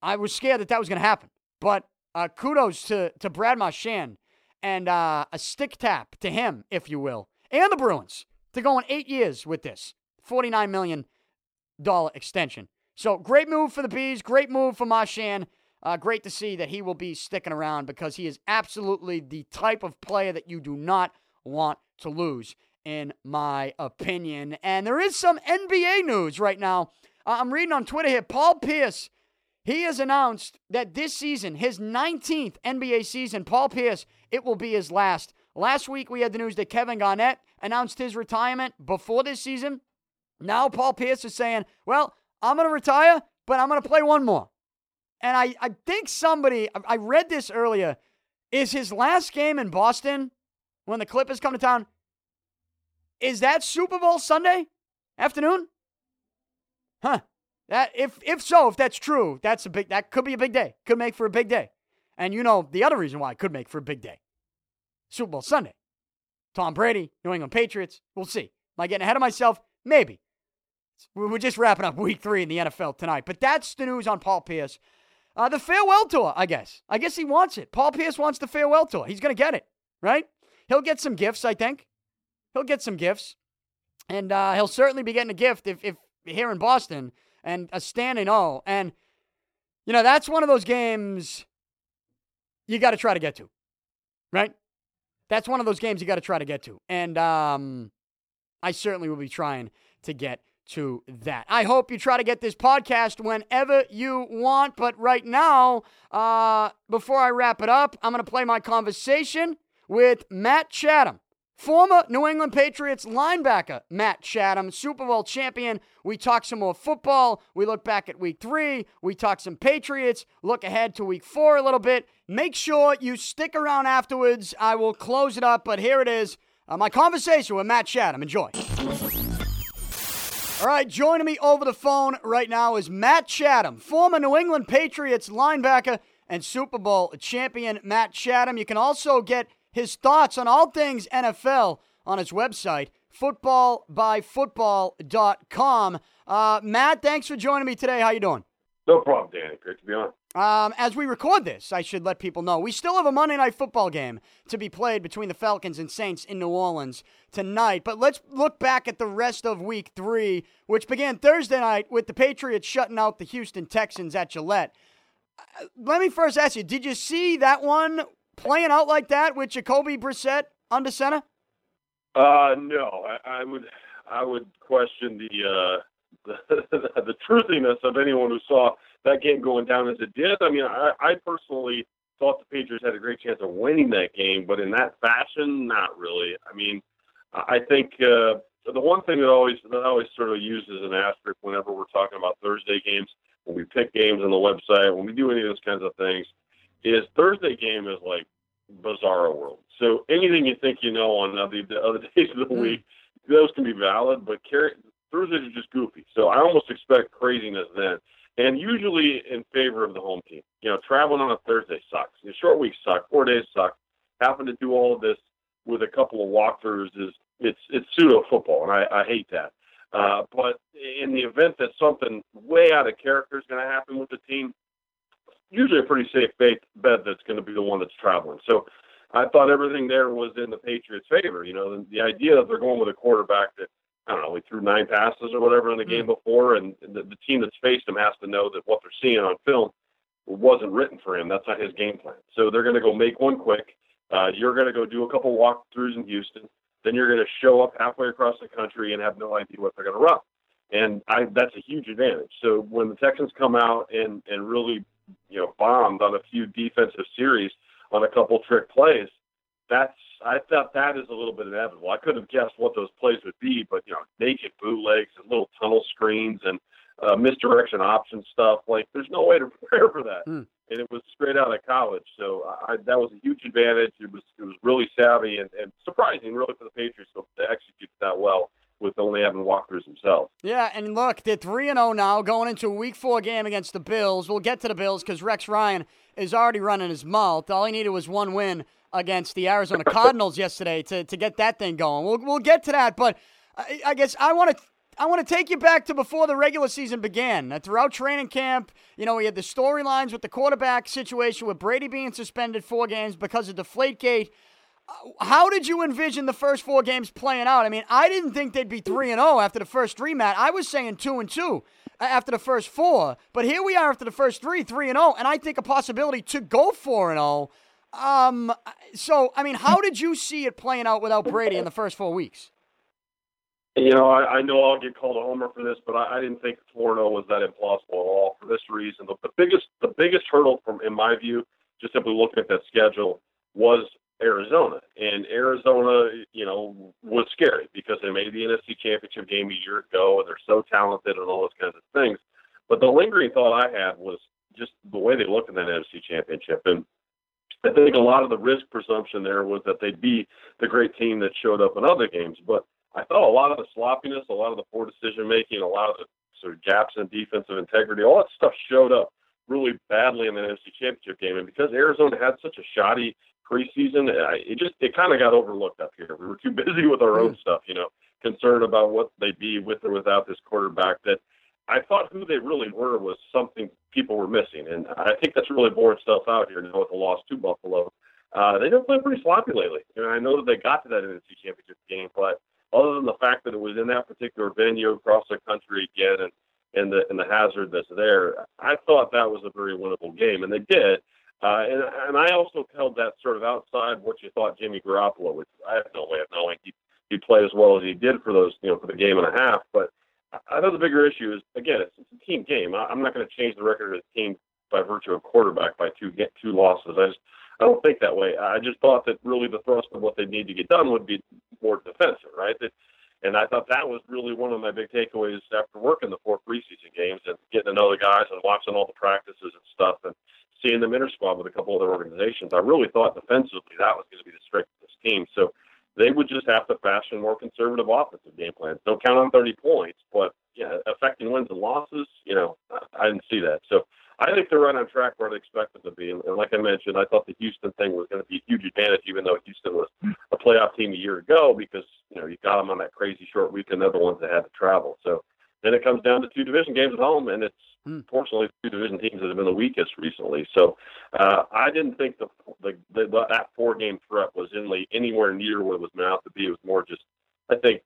I was scared that that was going to happen. But uh, kudos to, to Brad Marchand and uh, a stick tap to him, if you will, and the Bruins to go in eight years with this $49 million extension. So great move for the B's, great move for Marchand. uh, great to see that he will be sticking around because he is absolutely the type of player that you do not want to lose, in my opinion. And there is some NBA news right now. Uh, I'm reading on Twitter here. Paul Pierce, he has announced that this season, his 19th NBA season, Paul Pierce, it will be his last. Last week, we had the news that Kevin Garnett announced his retirement before this season. Now, Paul Pierce is saying, well, I'm going to retire, but I'm going to play one more. And I, I think somebody, I read this earlier, is his last game in Boston when the Clippers come to town. Is that Super Bowl Sunday afternoon? Huh. That if if so, if that's true, that's a big that could be a big day. Could make for a big day. And you know the other reason why it could make for a big day. Super Bowl Sunday. Tom Brady, New England Patriots. We'll see. Am I getting ahead of myself? Maybe. We're just wrapping up week three in the NFL tonight. But that's the news on Paul Pierce. Uh, the farewell tour, I guess. I guess he wants it. Paul Pierce wants the farewell tour. He's going to get it, right? He'll get some gifts, I think. He'll get some gifts. And uh, he'll certainly be getting a gift if, if here in Boston and a standing O. And, you know, that's one of those games you got to try to get to, right? That's one of those games you got to try to get to. And um, I certainly will be trying to get to that. I hope you try to get this podcast whenever you want. But right now, uh, before I wrap it up, I'm going to play my conversation with Matt Chatham. Former New England Patriots linebacker Matt Chatham, Super Bowl champion. We talk some more football. We look back at week three. We talk some Patriots. Look ahead to week four a little bit. Make sure you stick around afterwards. I will close it up, but here it is uh, my conversation with Matt Chatham. Enjoy. All right, joining me over the phone right now is Matt Chatham, former New England Patriots linebacker and Super Bowl champion Matt Chatham. You can also get his thoughts on all things NFL on his website, footballbyfootball.com. Uh, Matt, thanks for joining me today. How you doing? No problem, Danny. Great to be on. Um, as we record this, I should let people know we still have a Monday night football game to be played between the Falcons and Saints in New Orleans tonight. But let's look back at the rest of week three, which began Thursday night with the Patriots shutting out the Houston Texans at Gillette. Uh, let me first ask you did you see that one playing out like that with Jacoby Brissett under center? Uh, no, I, I would I would question the, uh, the the truthiness of anyone who saw that game going down as it did. I mean, I, I personally thought the Patriots had a great chance of winning that game, but in that fashion, not really. I mean, I think uh, the one thing that always that I always sort of use as an asterisk whenever we're talking about Thursday games, when we pick games on the website, when we do any of those kinds of things, is Thursday game is like bizarro world. So anything you think you know on the, the other days of the mm. week, those can be valid, but carry, Thursdays are just goofy. So I almost expect craziness then, and usually in favor of the home team. You know, traveling on a Thursday sucks. The short weeks suck. Four days suck. Having to do all of this with a couple of walkthroughs is it's it's pseudo football, and I, I hate that. Uh, but in the event that something way out of character is going to happen with the team, usually a pretty safe bet, bet that's going to be the one that's traveling. So I thought everything there was in the Patriots' favor. You know, the, the idea that they're going with a quarterback that I don't know, we threw nine passes or whatever in the game mm. before, and the, the team that's faced him has to know that what they're seeing on film wasn't written for him. That's not his game plan. So they're going to go make one quick. Uh, you're going to go do a couple walkthroughs in Houston. Then you're going to show up halfway across the country and have no idea what they're going to run. And I, that's a huge advantage. So when the Texans come out and, and really you know, bombed on a few defensive series on a couple trick plays. That's I thought that is a little bit inevitable. I couldn't have guessed what those plays would be, but you know, naked bootlegs and little tunnel screens and uh, misdirection option stuff. Like, there's no way to prepare for that. Hmm. And it was straight out of college, so I, that was a huge advantage. It was it was really savvy and, and surprising, really, for the Patriots to execute that well with only having walkthroughs themselves. Yeah, and look, they're 3 0 now going into a week four game against the Bills. We'll get to the Bills because Rex Ryan is already running his mouth. All he needed was one win against the Arizona Cardinals yesterday to, to get that thing going. We'll, we'll get to that, but I, I guess I want to. I want to take you back to before the regular season began. Uh, throughout training camp, you know, we had the storylines with the quarterback situation with Brady being suspended four games because of the Deflategate. How did you envision the first four games playing out? I mean, I didn't think they'd be three and zero oh after the first three, Matt. I was saying two and two after the first four, but here we are after the first three, three and zero, oh, and I think a possibility to go four and zero. Oh. Um, so I mean, how did you see it playing out without Brady in the first four weeks? You know, I, I know I'll get called a homer for this, but I, I didn't think four and zero was that implausible at all for this reason. The, the biggest, the biggest hurdle, from in my view, just simply looking at that schedule, was Arizona. And Arizona, you know, was scary because they made the NFC Championship game a year ago and they're so talented and all those kinds of things. But the lingering thought I had was just the way they looked in that NFC Championship. And I think a lot of the risk presumption there was that they'd be the great team that showed up in other games. But I thought a lot of the sloppiness, a lot of the poor decision making, a lot of the sort of gaps in defensive integrity, all that stuff showed up really badly in the NFC Championship game. And because Arizona had such a shoddy preseason. It just it kind of got overlooked up here. We were too busy with our own stuff, you know, concerned about what they'd be with or without this quarterback. That I thought who they really were was something people were missing, and I think that's really borne itself out here now with the loss to Buffalo. Uh, they don't play pretty sloppy lately. And I know that they got to that NFC Championship game, but other than the fact that it was in that particular venue across the country again, and and the and the hazard that's there, I thought that was a very winnable game, and they did. Uh, and, and I also held that sort of outside what you thought Jimmy Garoppolo would. I have no way of knowing he he played as well as he did for those you know for the game and a half. But I thought the bigger issue is again it's, it's a team game. I, I'm not going to change the record of the team by virtue of quarterback by two get two losses. I just I don't think that way. I just thought that really the thrust of what they need to get done would be more defensive, right? That, and I thought that was really one of my big takeaways after working the four preseason games and getting to know the guys and watching all the practices and stuff. And seeing them intersquad with a couple other organizations, I really thought defensively that was going to be the strength of this team. So they would just have to fashion more conservative offensive game plans. Don't count on 30 points, but yeah, affecting wins and losses, you know, I didn't see that. So I think they're right on track where they expected to be. And, and like I mentioned, I thought the Houston thing was going to be a huge advantage, even though Houston was a playoff team a year ago, because you know you got them on that crazy short weekend. They're the ones that had to travel. So then it comes down to two division games at home, and it's Hmm. Fortunately, two division teams that have been the weakest recently. So uh, I didn't think the, the, the that four game threat was in anywhere near what it was meant out to be. It was more just, I think,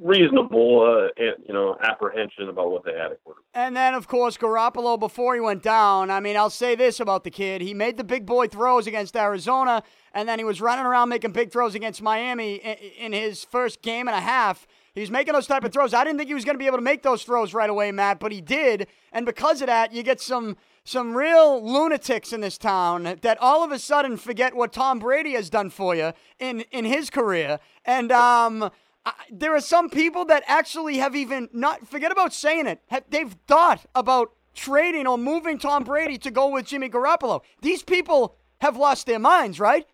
reasonable, uh, you know, apprehension about what they had at quarterback. And then, of course, Garoppolo before he went down. I mean, I'll say this about the kid: he made the big boy throws against Arizona, and then he was running around making big throws against Miami in his first game and a half. He's making those type of throws. I didn't think he was going to be able to make those throws right away, Matt, but he did. And because of that, you get some some real lunatics in this town that all of a sudden forget what Tom Brady has done for you in in his career. And um, I, there are some people that actually have even not forget about saying it. Have, they've thought about trading or moving Tom Brady to go with Jimmy Garoppolo. These people have lost their minds, right?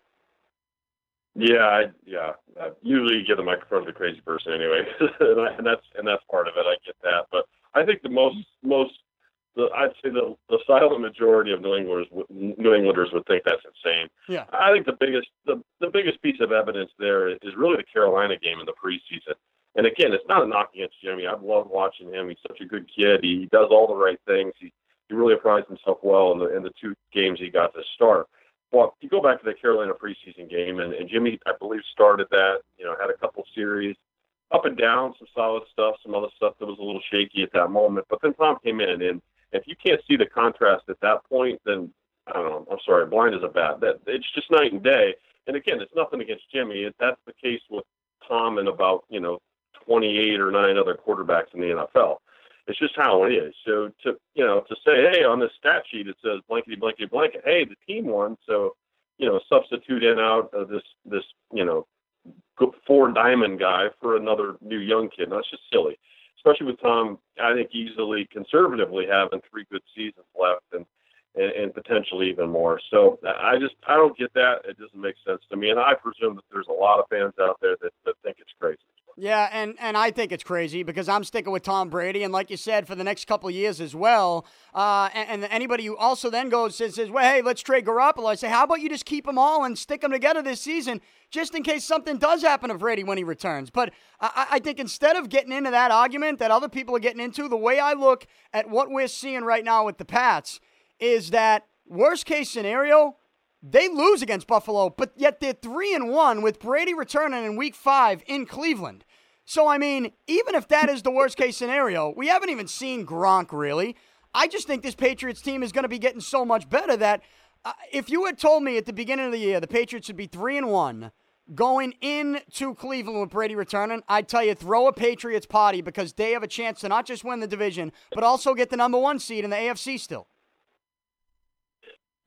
Yeah, I, yeah. I usually you give the microphone to the crazy person anyway, and, I, and that's and that's part of it. I get that, but I think the most most the, I'd say the the silent majority of New Englanders New Englanders would think that's insane. Yeah, I think the biggest the the biggest piece of evidence there is really the Carolina game in the preseason. And again, it's not a knock against Jimmy. I love watching him. He's such a good kid. He does all the right things. He he really applies himself well in the in the two games he got to start well, you go back to the Carolina preseason game, and, and Jimmy, I believe, started that. You know, had a couple series, up and down, some solid stuff, some other stuff that was a little shaky at that moment. But then Tom came in, and if you can't see the contrast at that point, then I don't know. I'm sorry, blind is a bad. That it's just night and day. And again, it's nothing against Jimmy. It, that's the case with Tom and about you know 28 or nine other quarterbacks in the NFL. It's just how it is. So to you know to say, hey, on this stat sheet it says blankety blankety blanket. Hey, the team won. So you know substitute in out of this this you know four diamond guy for another new young kid. That's just silly, especially with Tom. I think easily conservatively having three good seasons left and. And, and potentially even more. So I just I don't get that. It doesn't make sense to me, and I presume that there's a lot of fans out there that, that think it's crazy. Yeah, and, and I think it's crazy because I'm sticking with Tom Brady, and like you said, for the next couple years as well. Uh, and, and, anybody who also then goes says, says, well, hey, let's trade Garoppolo. I say, how about you just keep them all and stick them together this season, just in case something does happen to Brady when he returns. But I, I think instead of getting into that argument that other people are getting into, the way I look at what we're seeing right now with the Pats is that worst case scenario, They lose against Buffalo, but yet they're three and one with Brady returning in Week Five in Cleveland. So I mean, even if that is the worst case scenario, we haven't even seen Gronk really. I just think this Patriots team is going to be getting so much better that uh, if you had told me at the beginning of the year the Patriots would be three and one going into Cleveland with Brady returning, I'd tell you throw a Patriots party because they have a chance to not just win the division, but also get the number one seed in the AFC still.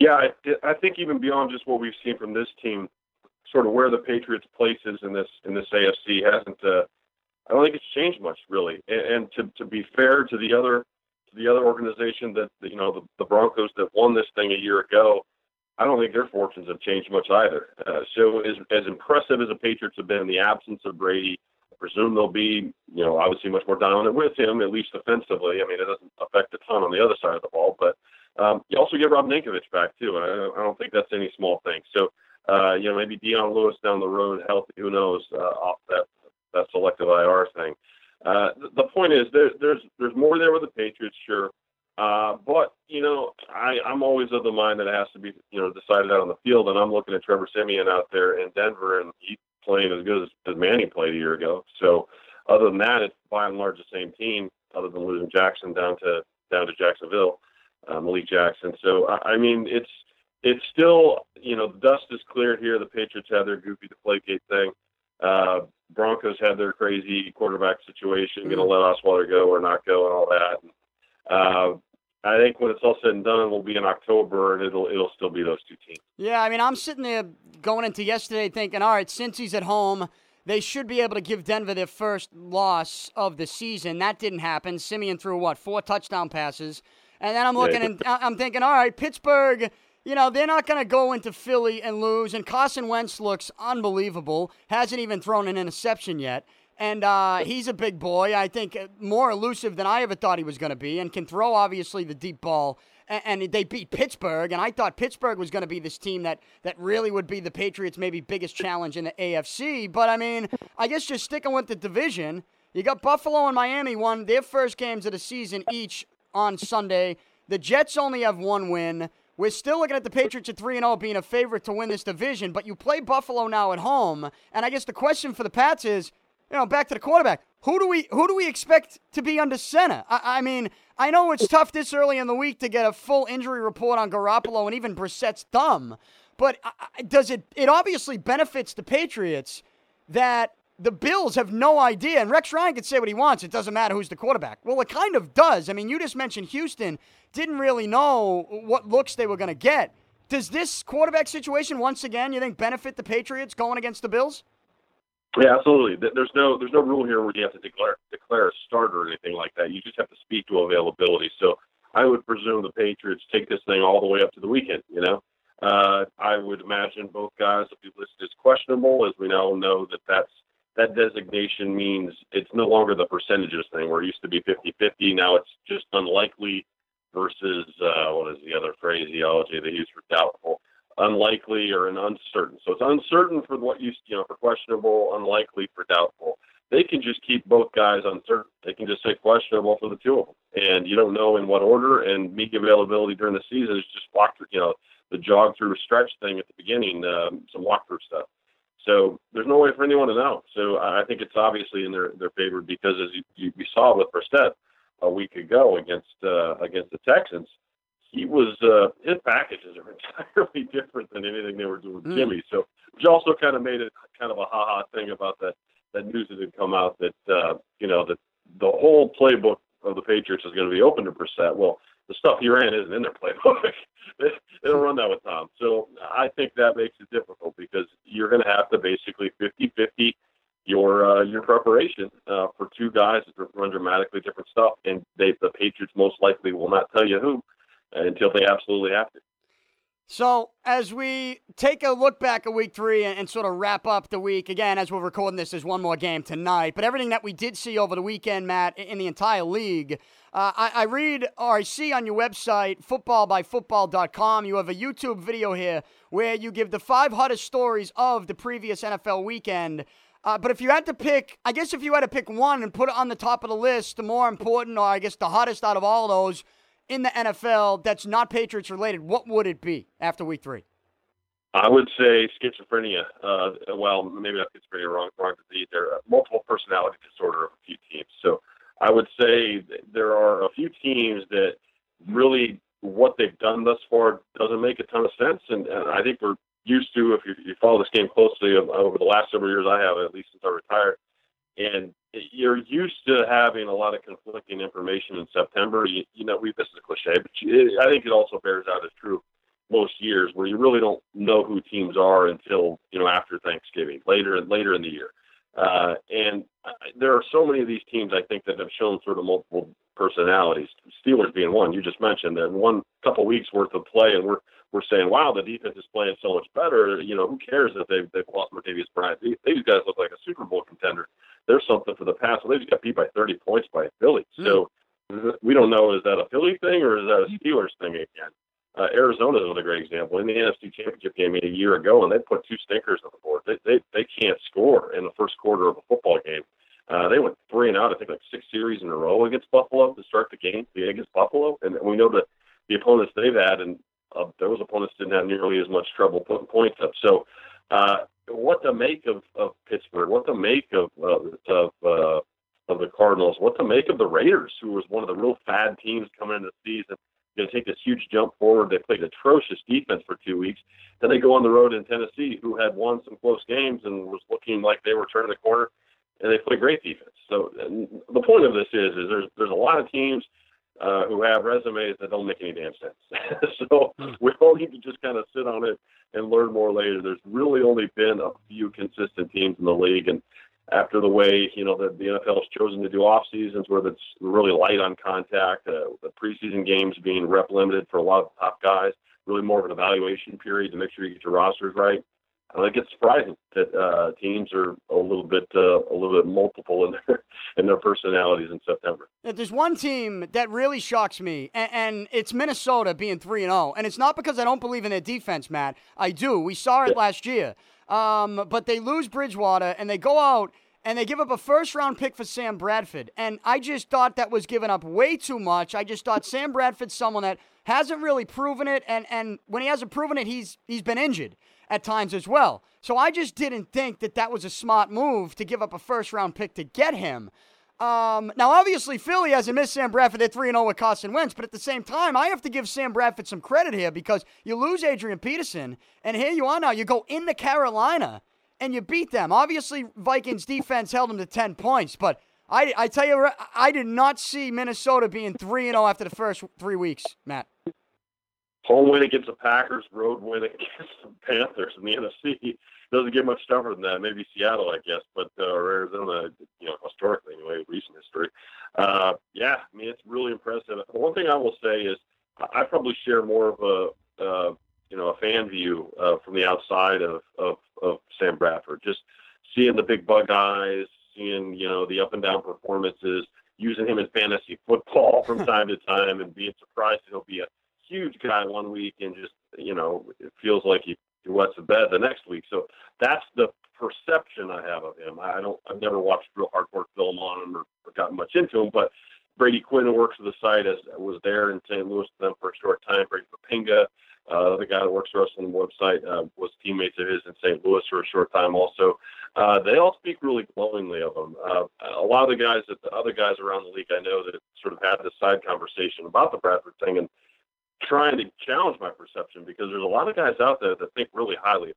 Yeah, I, think even beyond just what we've seen from this team, sort of where the Patriots' place is in this in this AFC hasn't. Uh, I don't think it's changed much really. And, and to to be fair to the other to the other organization that you know the, the Broncos that won this thing a year ago, I don't think their fortunes have changed much either. Uh, so as as impressive as the Patriots have been in the absence of Brady, I presume they'll be, you know, obviously much more dominant with him, at least offensively. I mean, it doesn't affect a ton on the other side of the ball, but um, you also get Rob Ninkovich back too, and I, I don't think that's any small thing. So, uh, you know, maybe Dion Lewis down the road, healthy, who knows, uh, off that that selective IR thing. Uh, the, the point is, there, there's there's more there with the Patriots, sure. Uh, but you know, I, I'm always of the mind that it has to be you know decided out on the field, and I'm looking at Trevor Siemian out there in Denver, and he's playing as good as, as Manning played a year ago. So, other than that, it's by and large the same team, other than losing Jackson down to down to Jacksonville, uh, Malik Jackson. So, I, I mean, it's it's still you know the dust is cleared here. The Patriots had their goofy the deflategate thing. Uh, Broncos had their crazy quarterback situation, mm-hmm. going to let Osweiler go or not go, and all that. Uh, I think when it's all said and done, we'll be in October, and it'll it'll still be those two teams. Yeah, I mean, I'm sitting there going into yesterday thinking, all right, since he's at home, they should be able to give Denver their first loss of the season. That didn't happen. Siemian threw what four touchdown passes, and then I'm looking yeah. and I'm thinking, all right, Pittsburgh. You know, they're not going to go into Philly and lose. And Carson Wentz looks unbelievable. Hasn't even thrown an interception yet and uh, he's a big boy. I think uh, more elusive than I ever thought he was going to be, and can throw obviously the deep ball. And, and they beat Pittsburgh, and I thought Pittsburgh was going to be this team that that really would be the Patriots' maybe biggest challenge in the AFC. But I mean, I guess just sticking with the division, you got Buffalo and Miami won their first games of the season each on Sunday. The Jets only have one win. We're still looking at the Patriots at 3 0 being a favorite to win this division, but you play Buffalo now at home. And I guess the question for the Pats is you know, back to the quarterback. Who do we who do we expect to be under center? I, I, mean, I know it's tough this early in the week to get a full injury report on Garoppolo and even Brissett's thumb, but does it? It obviously benefits the Patriots that the Bills have no idea, and Rex Ryan can say what he wants. It doesn't matter who's the quarterback. Well, it kind of does. I mean, you just mentioned Houston didn't really know what looks they were going to get. Does this quarterback situation once again you think benefit the Patriots going against the Bills? Yeah, absolutely. There's no there's no rule here where you have to declare declare a starter or anything like that. You just have to speak to availability. So I would presume the Patriots take this thing all the way up to the weekend. You know, uh, I would imagine both guys will be listed as questionable, as we now know that that's that designation means it's no longer the percentages thing where it used to be 50-50. Now it's just unlikely versus uh, what is the other phraseology they use for doubtful unlikely or an uncertain. So it's uncertain for what you you know for questionable, unlikely for doubtful. They can just keep both guys uncertain. They can just say questionable for the two of them, and you don't know in what order. And media availability during the season is just walk through, you know, the jog through stretch thing at the beginning, um, some walkthrough stuff. So there's no way for anyone to know. So I think it's obviously in their their favor because as you, you, you saw with Brissett a week ago against uh, against the Texans, he was uh, his packages are entirely different than anything they were doing with mm. Jimmy. So, which also kind of made it kind of a ha ha thing about that that news that had come out that uh, you know that the whole playbook of the Patriots is going to be open to Brissett. Well, the stuff he ran isn't in their playbook. they, don't run that with Tom. So I think that makes it difficult because you're going to have to basically 50-50 your uh, your preparation uh, for two guys that run dramatically different stuff, and they, the Patriots most likely will not tell you who until they absolutely have to. So, as we take a look back at week three and, sort of wrap up the week, again, as we're recording this, there's one more game tonight. But everything that we did see over the weekend, Matt, in the entire league, uh, I, I, read or I see on your website, footballbyfootball.com, you have a YouTube video here where you give the five hottest stories of the previous NFL weekend. Uh, but if you had to pick, I guess if you had to pick one and put it on the top of the list, the more important, or I guess the hottest out of all those, in the NFL that's not Patriots related, what would it be after week three? I would say schizophrenia. Uh, well, maybe not schizophrenia, wrong, wrong disease. There, multiple personality disorder of a few teams. So I would say there are a few teams that really what they've done thus far doesn't make a ton of sense, and, and I think we're used to if you, you follow this game closely over the last several years I have, at least since I retired, and you're used to having a lot of conflicting information in September. You, you know, we this is a cliche, but you, I think it also bears out as true most years where you really don't know who teams are until you know after Thanksgiving, later and later in the year. Uh, and there are so many of these teams I think that have shown sort of multiple personalities. Steelers being one, you just mentioned that one couple weeks worth of play, and we're we're saying, wow, the defense is playing so much better. You know, who cares if they've they've lost Martavis Bryant? These, these guys look like a Super Bowl contender. There's something for the past. Well, they just got beat by 30 points by Philly. Mm. So we don't know is that a Philly thing or is that a Steelers thing again? Uh, Arizona is another great example. In the NFC Championship game a year ago, and they put two stinkers on the board. They they, they can't score in the first quarter of a football game. Uh, they went three and out, I think, like six series in a row against Buffalo to start the game. The against Buffalo, and we know that the opponents they've had, and uh, those opponents didn't have nearly as much trouble putting points up. So, uh, what to make of, of Pittsburgh? What to make of uh, of uh, of the Cardinals? What to make of the Raiders, who was one of the real fad teams coming into the season? Going to take this huge jump forward. They played atrocious defense for two weeks. Then they go on the road in Tennessee, who had won some close games and was looking like they were turning the corner and they play great defense. So the point of this is, is there's there's a lot of teams uh, who have resumes that don't make any damn sense. so hmm. we all need to just kind of sit on it and learn more later. There's really only been a few consistent teams in the league, and after the way you know the, the NFL has chosen to do off seasons where it's really light on contact, uh, the preseason games being rep limited for a lot of top guys, really more of an evaluation period to make sure you get your rosters right. I think it's surprising that uh, teams are a little bit uh, a little bit multiple in their in their personalities in September. There's one team that really shocks me, and, and it's Minnesota being three and zero, oh. and it's not because I don't believe in their defense, Matt. I do. We saw it yeah. last year, um, but they lose Bridgewater and they go out and they give up a first round pick for Sam Bradford, and I just thought that was giving up way too much. I just thought Sam Bradford's someone that hasn't really proven it, and and when he hasn't proven it, he's he's been injured at times as well. So I just didn't think that that was a smart move to give up a first round pick to get him. Um, now, obviously, Philly hasn't missed Sam Bradford. They're 3 0 with Carson Wentz. But at the same time, I have to give Sam Bradford some credit here because you lose Adrian Peterson, and here you are now. You go into Carolina and you beat them. Obviously, Vikings defense held them to 10 points. But I, I tell you, I did not see Minnesota being 3 0 after the first three weeks, Matt home win against the Packers, road win against the Panthers in the NFC. Doesn't get much tougher than that. Maybe Seattle, I guess, but uh, or Arizona, you know, historically anyway, recent history. Uh, yeah, I mean it's really impressive. One thing I will say is I probably share more of a uh, you know a fan view uh, from the outside of, of of Sam Bradford. Just seeing the big bug eyes, seeing you know the up and down performances, using him in fantasy football from time to time, and being surprised he'll be a huge guy one week and just you know it feels like he, he wets the bed the next week. So that's the perception I have of him. I don't I've never watched real hardcore film on him or, or gotten much into him, but Brady Quinn, who works for the site, as was there in St. Louis with them for a short time. Brady Poppinga, uh, the guy that works for us on the website, uh, was teammates of his in St. Louis for a short time also. Uh, they all speak really glowingly of him. Uh, a lot of the guys, that the other guys around the league, I know that sort of had this side conversation about the Bradford thing, and trying to challenge my perception because there's a lot of guys out there that think really highly of him.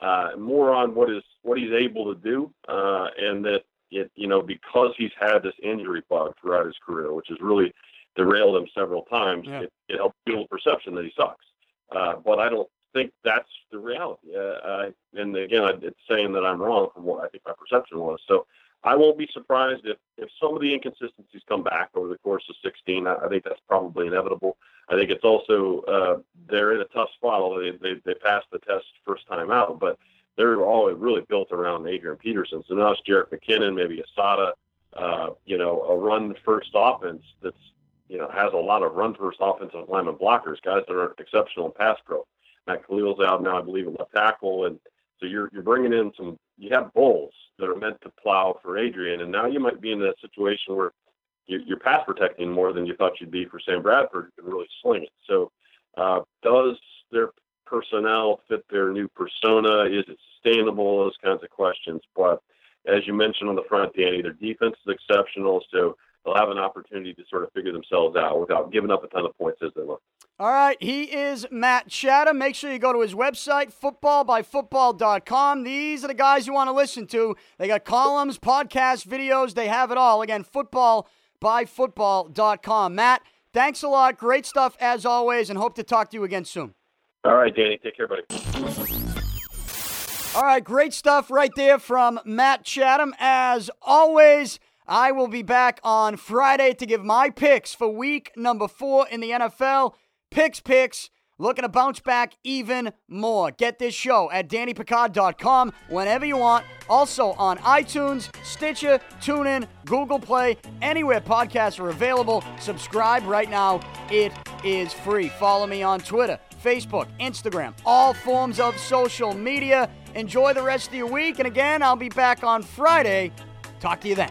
Uh, more on what is what he's able to do, uh, and that it you know because he's had this injury bug throughout his career, which has really derailed him several times. Yeah. It, it helps build perception that he sucks. Uh, but I don't think that's the reality. Uh, I, and again, I, it's saying that I'm wrong from what I think my perception was. So I won't be surprised if, if some of the inconsistencies come back over the course of 16. I, I think that's probably inevitable. I think it's also uh, they're in a tough spot. They, they they passed the test first time out, but they're all really built around Adrian Peterson. So now it's Jerick McKinnon, maybe Asiata, uh, you know, a run first offense that's you know has a lot of run first offensive lineman blockers, guys that are exceptional in pass pro. Matt Kalil's out now, I believe, at left tackle, and so you're you're bringing in some. You have bulls that are meant to plow for Adrian, and now you might be in a situation where you're pass protecting more than you thought you'd be for Sam Bradford and really sling it. So, uh, does their personnel fit their new persona? Is it sustainable? Those kinds of questions. But as you mentioned on the front, Danny, their defense is exceptional, so they'll have an opportunity to sort of figure themselves out without giving up a ton of points as they look. All right, he is Matt Chatham. Make sure you go to his website, footballbyfootball.com. These are the guys you want to listen to. They got columns, podcasts, videos, they have it all. Again, footballbyfootball.com. Matt, thanks a lot. Great stuff as always, and hope to talk to you again soon. All right, Danny. Take care, buddy. All right, great stuff right there from Matt Chatham. As always, I will be back on Friday to give my picks for week number four in the NFL. Pic's Picks. Looking to bounce back even more. Get this show at DannyPicard.com whenever you want. Also on iTunes, Stitcher, TuneIn, Google Play, anywhere podcasts are available. Subscribe right now. It is free. Follow me on Twitter, Facebook, Instagram, all forms of social media. Enjoy the rest of your week. And again, I'll be back on Friday. Talk to you then.